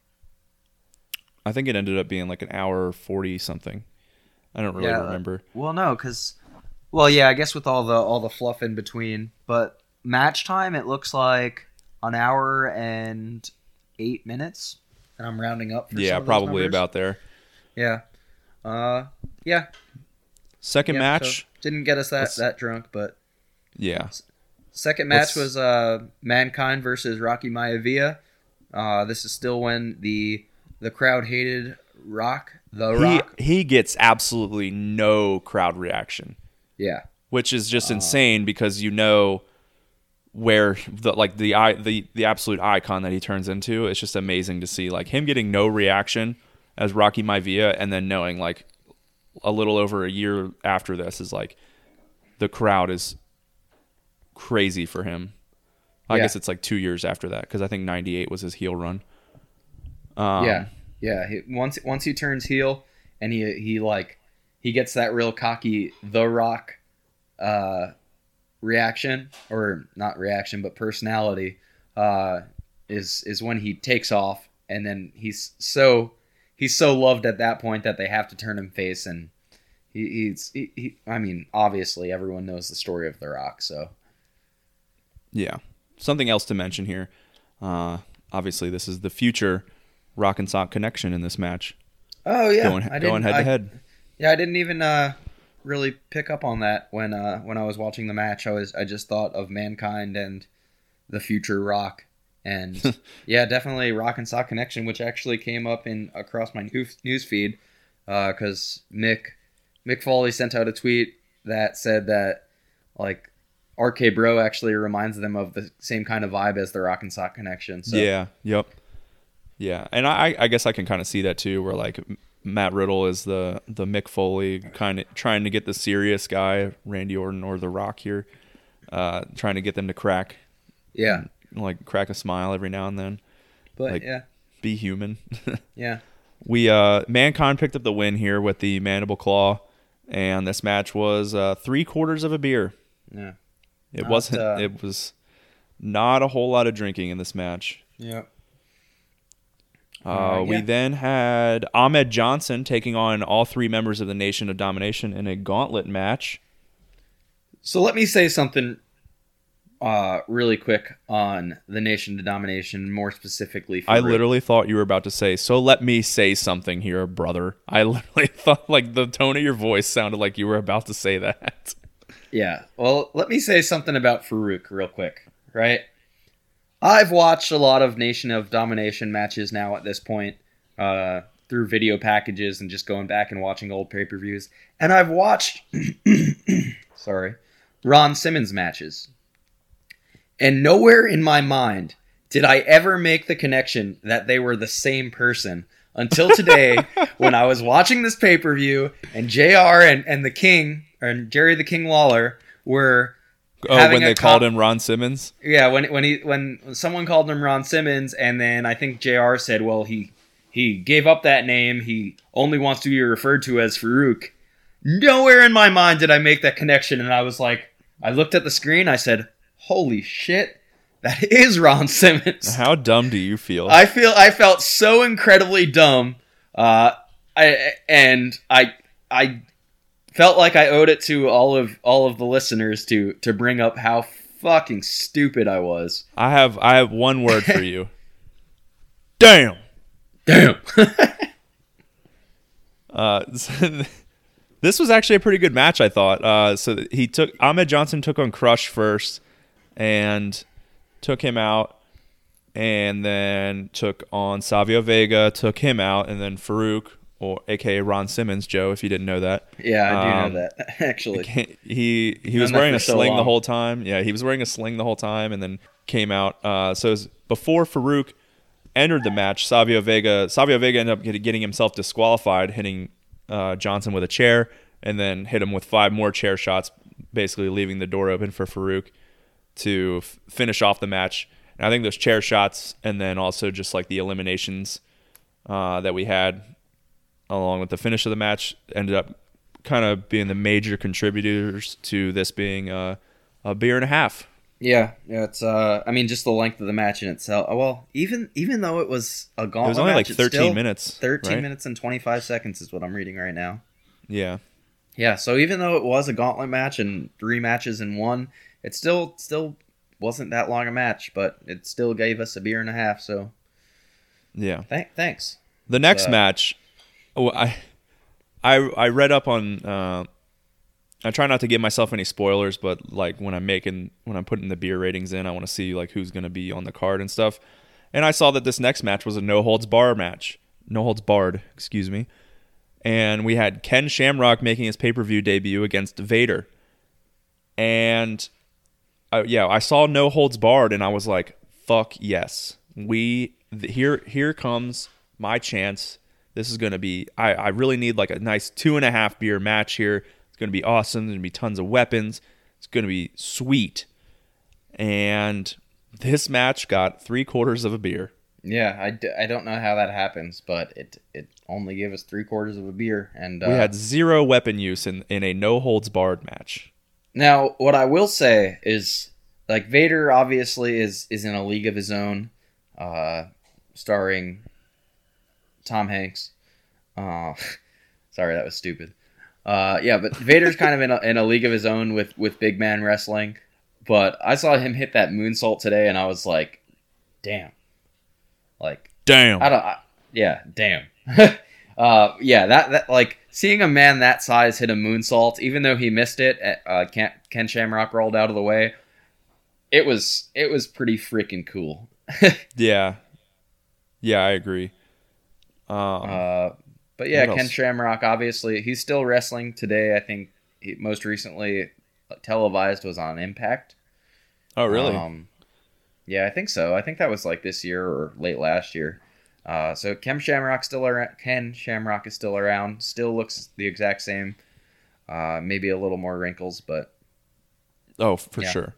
I think it ended up being like an hour forty something. I don't really Yeah, remember. Well, no, because well, yeah, I guess with all the all the fluff in between, but match time it looks like an hour and eight minutes, and I'm rounding up. For Yeah, probably about there. Yeah. Uh, yeah. Second yeah, match. so didn't get us that Let's- that drunk, but yeah. Second match Let's- was uh, Mankind versus Rocky Maivia. Uh, this is still when the the crowd hated Rock, the He Rock. he gets absolutely no crowd reaction, Yeah, which is just Oh. insane because you know where the like the eye the the absolute icon that he turns into. It's just amazing to see like him getting no reaction as Rocky Maivia, and then knowing like a little over a year after this is like the crowd is crazy for him. I Yeah. guess it's like two years after that because I think '98 was his heel run. Um, yeah, yeah. He, once once he turns heel and he he like he gets that real cocky the Rock uh, reaction or not reaction but personality uh, is is when he takes off and then he's so he's so loved at that point that they have to turn him face and he, he's he, he I mean obviously everyone knows the story of the Rock so Yeah. Something else to mention here. Uh, obviously, this is the future Rock and Sock connection in this match. oh yeah going going head I- to head. Yeah, I didn't even uh, really pick up on that when uh, when I was watching the match. I was I just thought of mankind and the future Rock, and yeah, definitely Rock and Sock connection, which actually came up in across my news feed because Mick Mick Foley sent out a tweet that said that like RK Bro actually reminds them of the same kind of vibe as the Rock and Sock connection. So Yeah. Yep. Yeah, and I I guess I can kind of see that too, where like Matt Riddle is the the Mick Foley kind of trying to get the serious guy Randy Orton or The Rock here, uh, trying to get them to crack yeah, like crack a smile every now and then, but Like- yeah, be human. yeah, We uh mankind picked up the win here with the mandible claw and this match was uh, three quarters of a beer. Yeah. It Not, wasn't. uh, it was not a whole lot of drinking in this match. Yeah. Uh, We yeah. then had Ahmed Johnson taking on all three members of the Nation of Domination in a gauntlet match. So let me say something uh, really quick on the Nation of Domination, more specifically. For I Rick. literally thought you were about to say, "So let me say something here, brother." I literally thought like the tone of your voice sounded like you were about to say that. Yeah. Well, let me say something about Faarooq real quick, right? I've watched a lot of Nation of Domination matches now at this point uh, through video packages and just going back and watching old pay per views. And I've watched, sorry, Ron Simmons matches. And nowhere in my mind did I ever make the connection that they were the same person until today when I was watching this pay per view and JR and, and the King, and Jerry the King Lawler were Oh, when they com- called him Ron Simmons. yeah, when when he when someone called him Ron Simmons, and then I think Jr. said, "Well, he he gave up that name. He only wants to be referred to as Faarooq." Nowhere in my mind did I make that connection, and I was like, I looked at the screen, I said, "Holy shit, that is Ron Simmons." How dumb do you feel? I feel I felt so incredibly dumb, uh, I and I I felt like I owed it to all of all of the listeners to to bring up how fucking stupid I was. I have I have one word for you. Damn. Damn. Uh, this was actually a pretty good match, I thought. Uh, so he took Ahmed Johnson took on Crush first, and took him out, and then took on Savio Vega, took him out, and then Faarooq or AKA Ron Simmons, Joe, if you didn't know that. yeah, I do Um, know that actually. he he was wearing a so sling the whole time. Yeah, he was wearing a sling the whole time, and then came out. Uh, so it was before Faarooq entered the match, Savio Vega Savio Vega ended up getting himself disqualified, hitting uh, Johnson with a chair, and then hit him with five more chair shots, basically leaving the door open for Faarooq to f- finish off the match. And I think those chair shots, and then also just like the eliminations uh, that we had along with the finish of the match, ended up kind of being the major contributors to this being uh, a beer and a half. Yeah, yeah, it's uh I mean just the length of the match in itself. Well, even even though it was a gauntlet It was only like match, 13 still minutes. 13 right? minutes and 25 seconds is what I'm reading right now. Yeah. Yeah, so even though it was a gauntlet match and three matches in one, it still still wasn't that long a match, but it still gave us a beer and a half. So Yeah. th- thanks. The next Uh, match, oh, I, I, I read up on. Uh, I try not to give myself any spoilers, but like when I'm making, when I'm putting the beer ratings in, I want to see like who's going to be on the card and stuff. And I saw that this next match was a no holds bar match, no holds barred, excuse me. And we had Ken Shamrock making his pay per view debut against Vader. And uh, yeah, I saw no holds barred, and I was like, "Fuck yes, we th- here here comes my chance. This is gonna be. I I really need like a nice two and a half beer match here. It's gonna be awesome. There's gonna be tons of weapons. It's gonna be sweet." And this match got three quarters of a beer. Yeah, I, d- I don't know how that happens, but it it only gave us three quarters of a beer, and uh, We had zero weapon use in in a no holds barred match. Now, what I will say is, like Vader, obviously is is in a league of his own, uh, starring Tom Hanks. Uh, sorry, that was stupid. Uh, yeah, but Vader's kind of in a, in a league of his own with with big man wrestling. But I saw him hit that moonsault today, and I was like, "Damn!" Like Damn. I don't. I, yeah, damn. uh, yeah, that that like seeing a man that size hit a moonsault, even though he missed it, uh, Ken, Ken Shamrock rolled out of the way. It was it was pretty freaking cool. Yeah. Yeah, I agree. Um, Uh, but yeah, Ken? Shamrock obviously he's still wrestling today. I think he, most recently televised was on Impact. oh, really? Um, yeah, I think so. I think that was like this year or late last year. Uh, so Ken Shamrock still around. Ken Shamrock is still around. Still looks the exact same. Uh, maybe a little more wrinkles, but Oh, for Yeah. sure.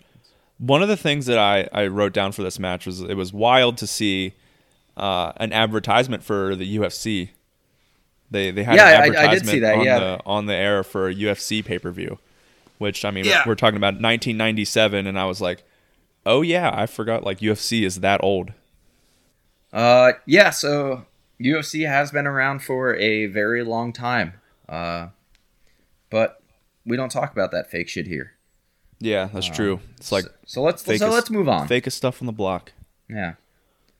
One of the things that I, I wrote down for this match was it was wild to see uh, an advertisement for the UFC They they had Yeah, I- I an did see advertisement that, on yeah. the on the air for a UFC pay per view, which I mean Yeah. we're talking about 1997, and I was like, oh yeah, I forgot like UFC is that old. Uh, yeah. So UFC has been around for a very long time. Uh, but we don't talk about that fake shit here. Yeah, that's true. It's like so, so let's so fakest- let's move on. fakest stuff on the block. Yeah,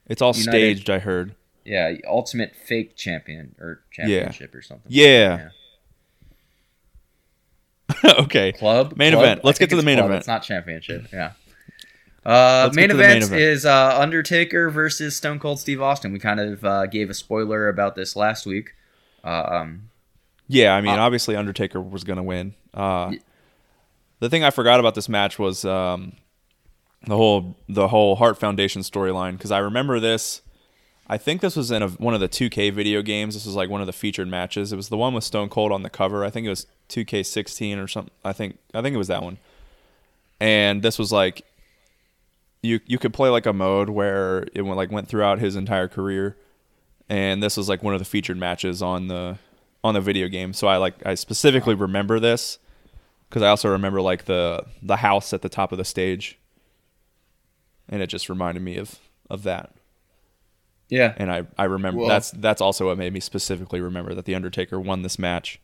It's all United- staged. I heard. yeah. Ultimate fake champion or championship or something. Yeah. okay. Club Main Club? event. Let's get to the main club, event. It's not championship. Yeah. Uh, main to the main event, event. is uh, Undertaker versus Stone Cold Steve Austin. We kind of uh, gave a spoiler about this last week. Uh, um, Yeah, I mean, Uh, obviously Undertaker was gonna win. Uh, the thing I forgot about this match was um, the whole the whole Hart Foundation storyline because I remember this. I think this was in a, one of the 2K video games. This was like one of the featured matches. It was the one with Stone Cold on the cover. I think it was 2K16 or something. I think I think it was that one. And this was like you you could play like a mode where it went like went throughout his entire career and this was like one of the featured matches on the on the video game. So I like I specifically remember this because I also remember like the the house at the top of the stage, and it just reminded me of of that. yeah. And I I remember Well- that's that's also what made me specifically remember that the Undertaker won this match.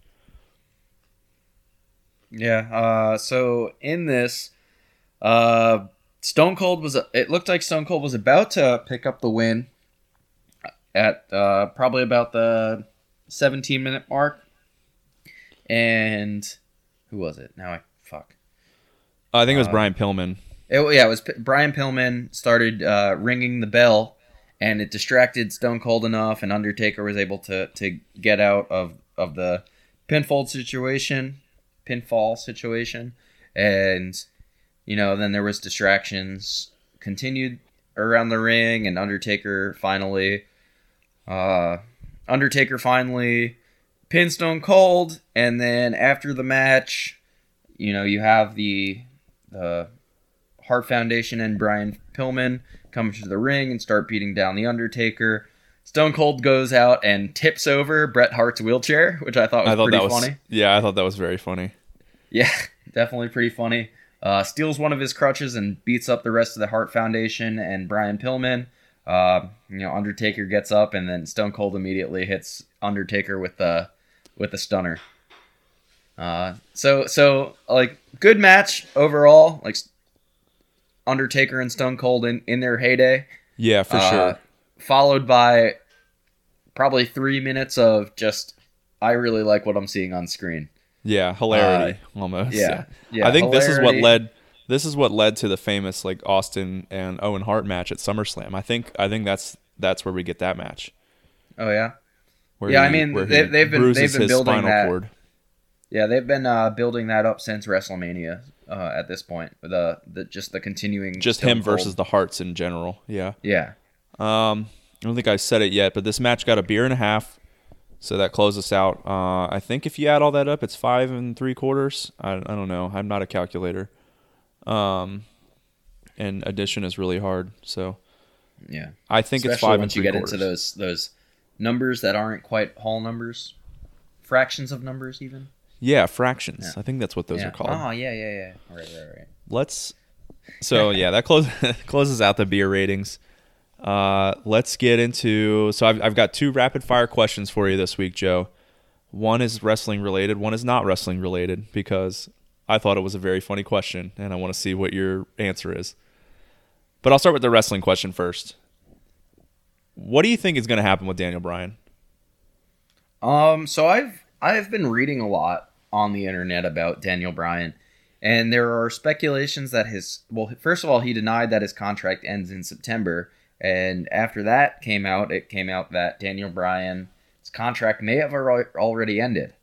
Yeah. Uh, so in this, uh, Stone Cold was. It looked like Stone Cold was about to pick up the win at uh, probably about the 17 minute mark, and who was it? Now I fuck. I think it was Uh, Brian Pillman. It, yeah, it was P- Brian Pillman started uh, ringing the bell, and it distracted Stone Cold enough, and Undertaker was able to to get out of of the pinfall situation, pinfall situation, and you know then there was distractions continued around the ring, and Undertaker finally, uh, Undertaker finally pinned Stone Cold, and then after the match, you know you have the the Hart Foundation and Brian Pillman come to the ring and start beating down the Undertaker. Stone Cold goes out and tips over Bret Hart's wheelchair, which I thought was I thought pretty was funny. yeah, I thought that was very funny. Yeah, definitely pretty funny. Uh, steals one of his crutches and beats up the rest of the Hart Foundation and Brian Pillman. Uh, you know, Undertaker gets up and then Stone Cold immediately hits Undertaker with the with the stunner. Uh, so so like good match overall. Like Undertaker and Stone Cold in, in their heyday. Yeah, for Uh, sure. Followed by probably three minutes of just I really like what I'm seeing on screen. Yeah, hilarity almost. uh, Yeah, yeah. I think this is what led this is what led to the famous like Austin and Owen Hart match at SummerSlam. I think I think that's that's where we get that match. Oh yeah. Where Yeah, I mean, they- they've been- they've been building that. cord. Yeah, they've been uh, building that up since WrestleMania. Uh, at this point, the the just the continuing Just him Cold- versus the Hearts in general. Yeah. yeah Um, I don't think I said it yet, but this match got a beer and a half, so that closes us out. Uh, I think if you add all that up, it's five and three quarters. I, I don't know. I'm not a calculator. Um, and addition is really hard, so yeah. I think it's Especially five once and you get quarters. into those those numbers that aren't quite whole numbers, fractions of numbers even. Yeah, fractions. Yeah. I think that's what those yeah. are called. Oh yeah yeah yeah. Right right right. Let's. So yeah, that closes closes out the beer ratings. Uh, let's get into. So I've I've got two rapid fire questions for you this week, Joe. One is wrestling related. One is not wrestling related because I thought it was a very funny question, and I want to see what your answer is. But I'll start with the wrestling question first. What do you think is going to happen with Daniel Bryan? Um, so I've I've been reading a lot on the internet about Daniel Bryan, and there are speculations that his well, first of all, he denied that his contract ends in September, and after that came out, it came out that Daniel Bryan's contract may have already ended.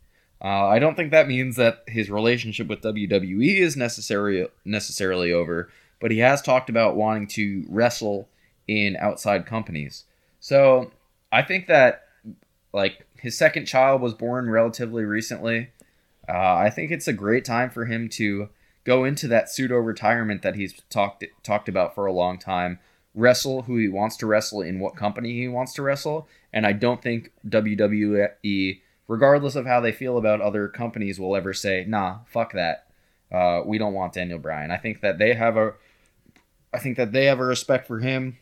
Uh, I don't think that means that his relationship with WWE is necessary necessarily over, but he has talked about wanting to wrestle in outside companies. So I think that like his second child was born relatively recently. Uh, I think it's a great time for him to go into that pseudo retirement that he's talked talked about for a long time. Wrestle who he wants to wrestle in what company he wants to wrestle, and I don't think WWE regardless of how they feel about other companies, will ever say, "Nah, fuck that. Uh, we don't want Daniel Bryan." I think that they have a, I think that they have a respect for him.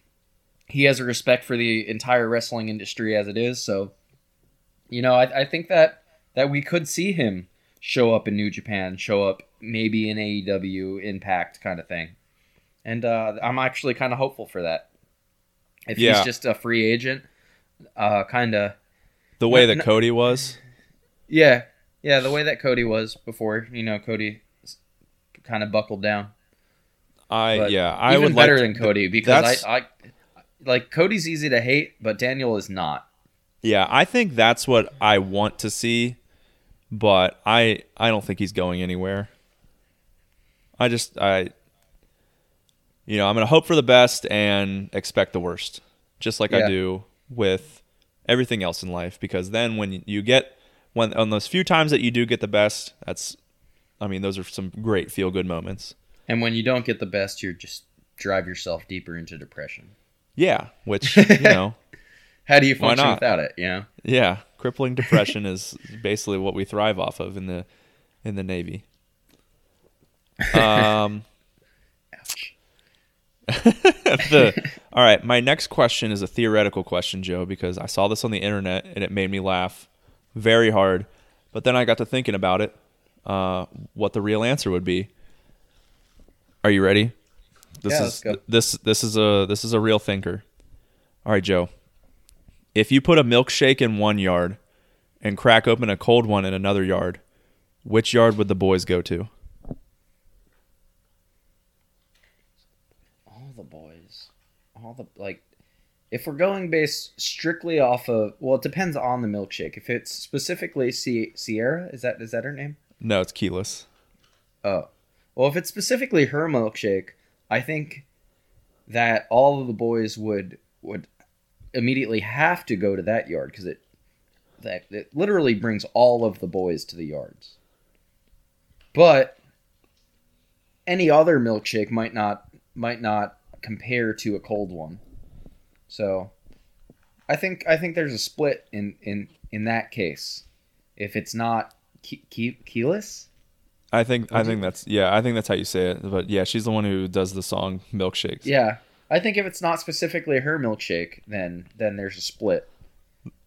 He has a respect for the entire wrestling industry as it is. So, you know, I, I think that that we could see him show up in New Japan, show up maybe in AEW, Impact kind of thing, and uh, I'm actually kind of hopeful for that. If Yeah. he's just a free agent, uh, kind of The way that Cody was. yeah, yeah, the way that Cody was before, you know, Cody kind of buckled down. I But yeah, I Even would better like than Cody because I, I like Cody's easy to hate, but Daniel is not. Yeah, I think that's what I want to see, but I I don't think he's going anywhere. I just I you know, I'm going to hope for the best and expect the worst, just like I do with everything else in life because then when you get when on those few times that you do get the best, that's I mean, those are some great feel good moments. And when you don't get the best, you just drive yourself deeper into depression. Yeah, which, you know, How do you function without it? You know. Yeah, crippling depression is basically what we thrive off of in the in the Navy. Um, the, all right, my next question is a theoretical question, Joe, because I saw this on the internet and it made me laugh very hard. But then I got to thinking about it, uh, what the real answer would be. Are you ready? This Yeah, is this this is a this is a real thinker. All right, Joe. If you put a milkshake in one yard and crack open a cold one in another yard, which yard would the boys go to? All the boys, all the like. If we're going based strictly off of, well, it depends on the milkshake. If it's specifically Sie- Sierra, is that is that her name? No, it's Kelis. Oh, well, if it's specifically her milkshake, I think that all of the boys would would immediately have to go to that yard because it that it literally brings all of the boys to the yards. But any other milkshake might not might not compare to a cold one. So, I think I think there's a split in in in that case. If it's not key, Kelis, I think I think that's yeah, I think that's how you say it. But yeah, she's the one who does the song Milkshakes. Yeah, I think if it's not specifically her milkshake, then then there's a split.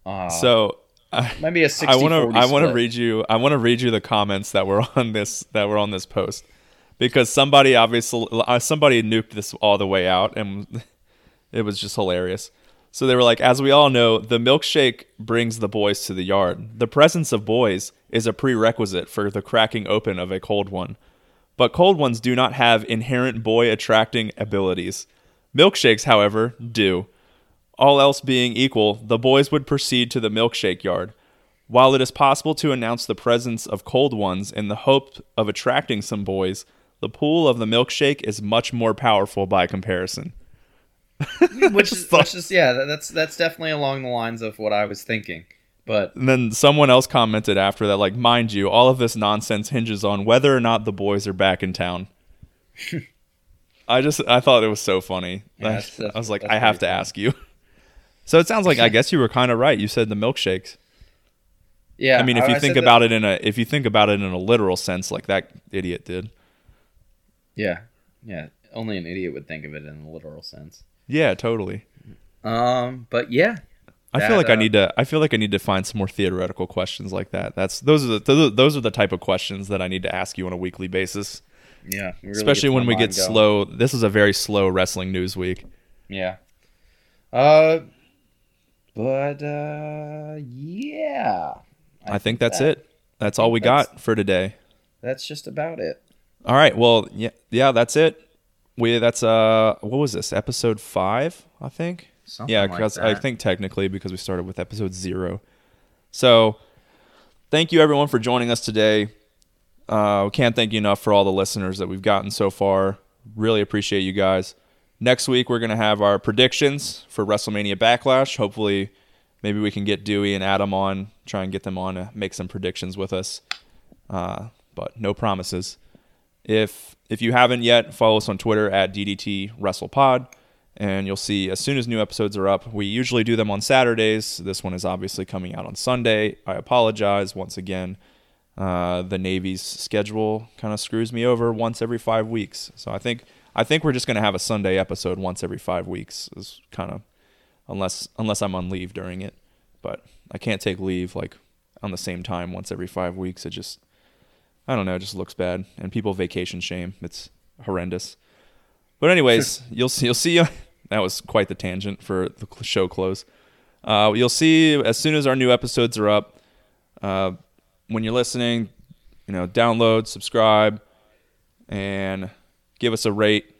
Uh, So I, maybe a 60 I want to I want to read you I want to read you the comments that were on this that were on this post because somebody obviously uh, somebody nuked this all the way out and it was just hilarious. So they were like, as we all know, the milkshake brings the boys to the yard. The presence of boys is a prerequisite for the cracking open of a cold one. But cold ones do not have inherent boy attracting abilities. Milkshakes, however, do. All else being equal, the boys would proceed to the milkshake yard. While it is possible to announce the presence of cold ones in the hope of attracting some boys, the pool of the milkshake is much more powerful by comparison. Mm, which is, which is yeah, that's that's definitely along the lines of what I was thinking. But And then someone else commented after that, like, mind you, all of this nonsense hinges on whether or not the boys are back in town. I just, I thought it was so funny. Yeah, I- that's- that's- I was like, I have to funny. ask you. So it sounds like I guess you were kind of right. You said the milkshakes. yeah, I mean, if you said think that- about it in a, if you think about it in a literal sense, like that idiot did. yeah, yeah, only an idiot would think of it in a literal sense. Yeah, totally. Um, but yeah, I feel That, like I uh, need to. I feel like I need to find some more theoretical questions like that. That's those are the those are the type of questions that I need to ask you on a weekly basis, yeah, really especially when we get going. slow. This is a very slow wrestling news week. Yeah. Uh, but uh, yeah, I, think that's that- it. That's all we that's- got for today. That's just about it. All right. Well, yeah, yeah, that's it. We that's uh, what was this episode five? I think. Something yeah, like because I think technically because we started with episode zero. So, thank you everyone for joining us today. Uh, we can't thank you enough for all the listeners that we've gotten so far. Really appreciate you guys. Next week we're gonna have our predictions for WrestleMania Backlash. Hopefully, maybe we can get Dewey and Adam on, try and get them on to make some predictions with us. Uh, but no promises. If if you haven't yet, follow us on Twitter at DDT WrestlePod and you'll see as soon as new episodes are up. We usually do them on Saturdays. This one is obviously coming out on Sunday. I apologize once again. Uh, the Navy's schedule kind of screws me over once every five weeks, so I think I think we're just going to have a Sunday episode once every five weeks. Is kind of unless unless I'm on leave during it, but I can't take leave like on the same time once every five weeks. It just I don't know, it just looks bad, and people vacation shame. It's horrendous. But anyways, you'll see. You'll see. that was quite the tangent for the show close. Uh, you'll see as soon as our new episodes are up. Uh, when you're listening, you know, download, subscribe, and give us a rate,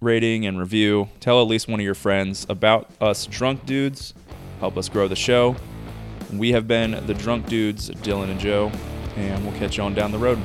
rating, and review. Tell at least one of your friends about us drunk dudes. Help us grow the show. We have been the drunk dudes, Dylan and Joe, and we'll catch you on down the road.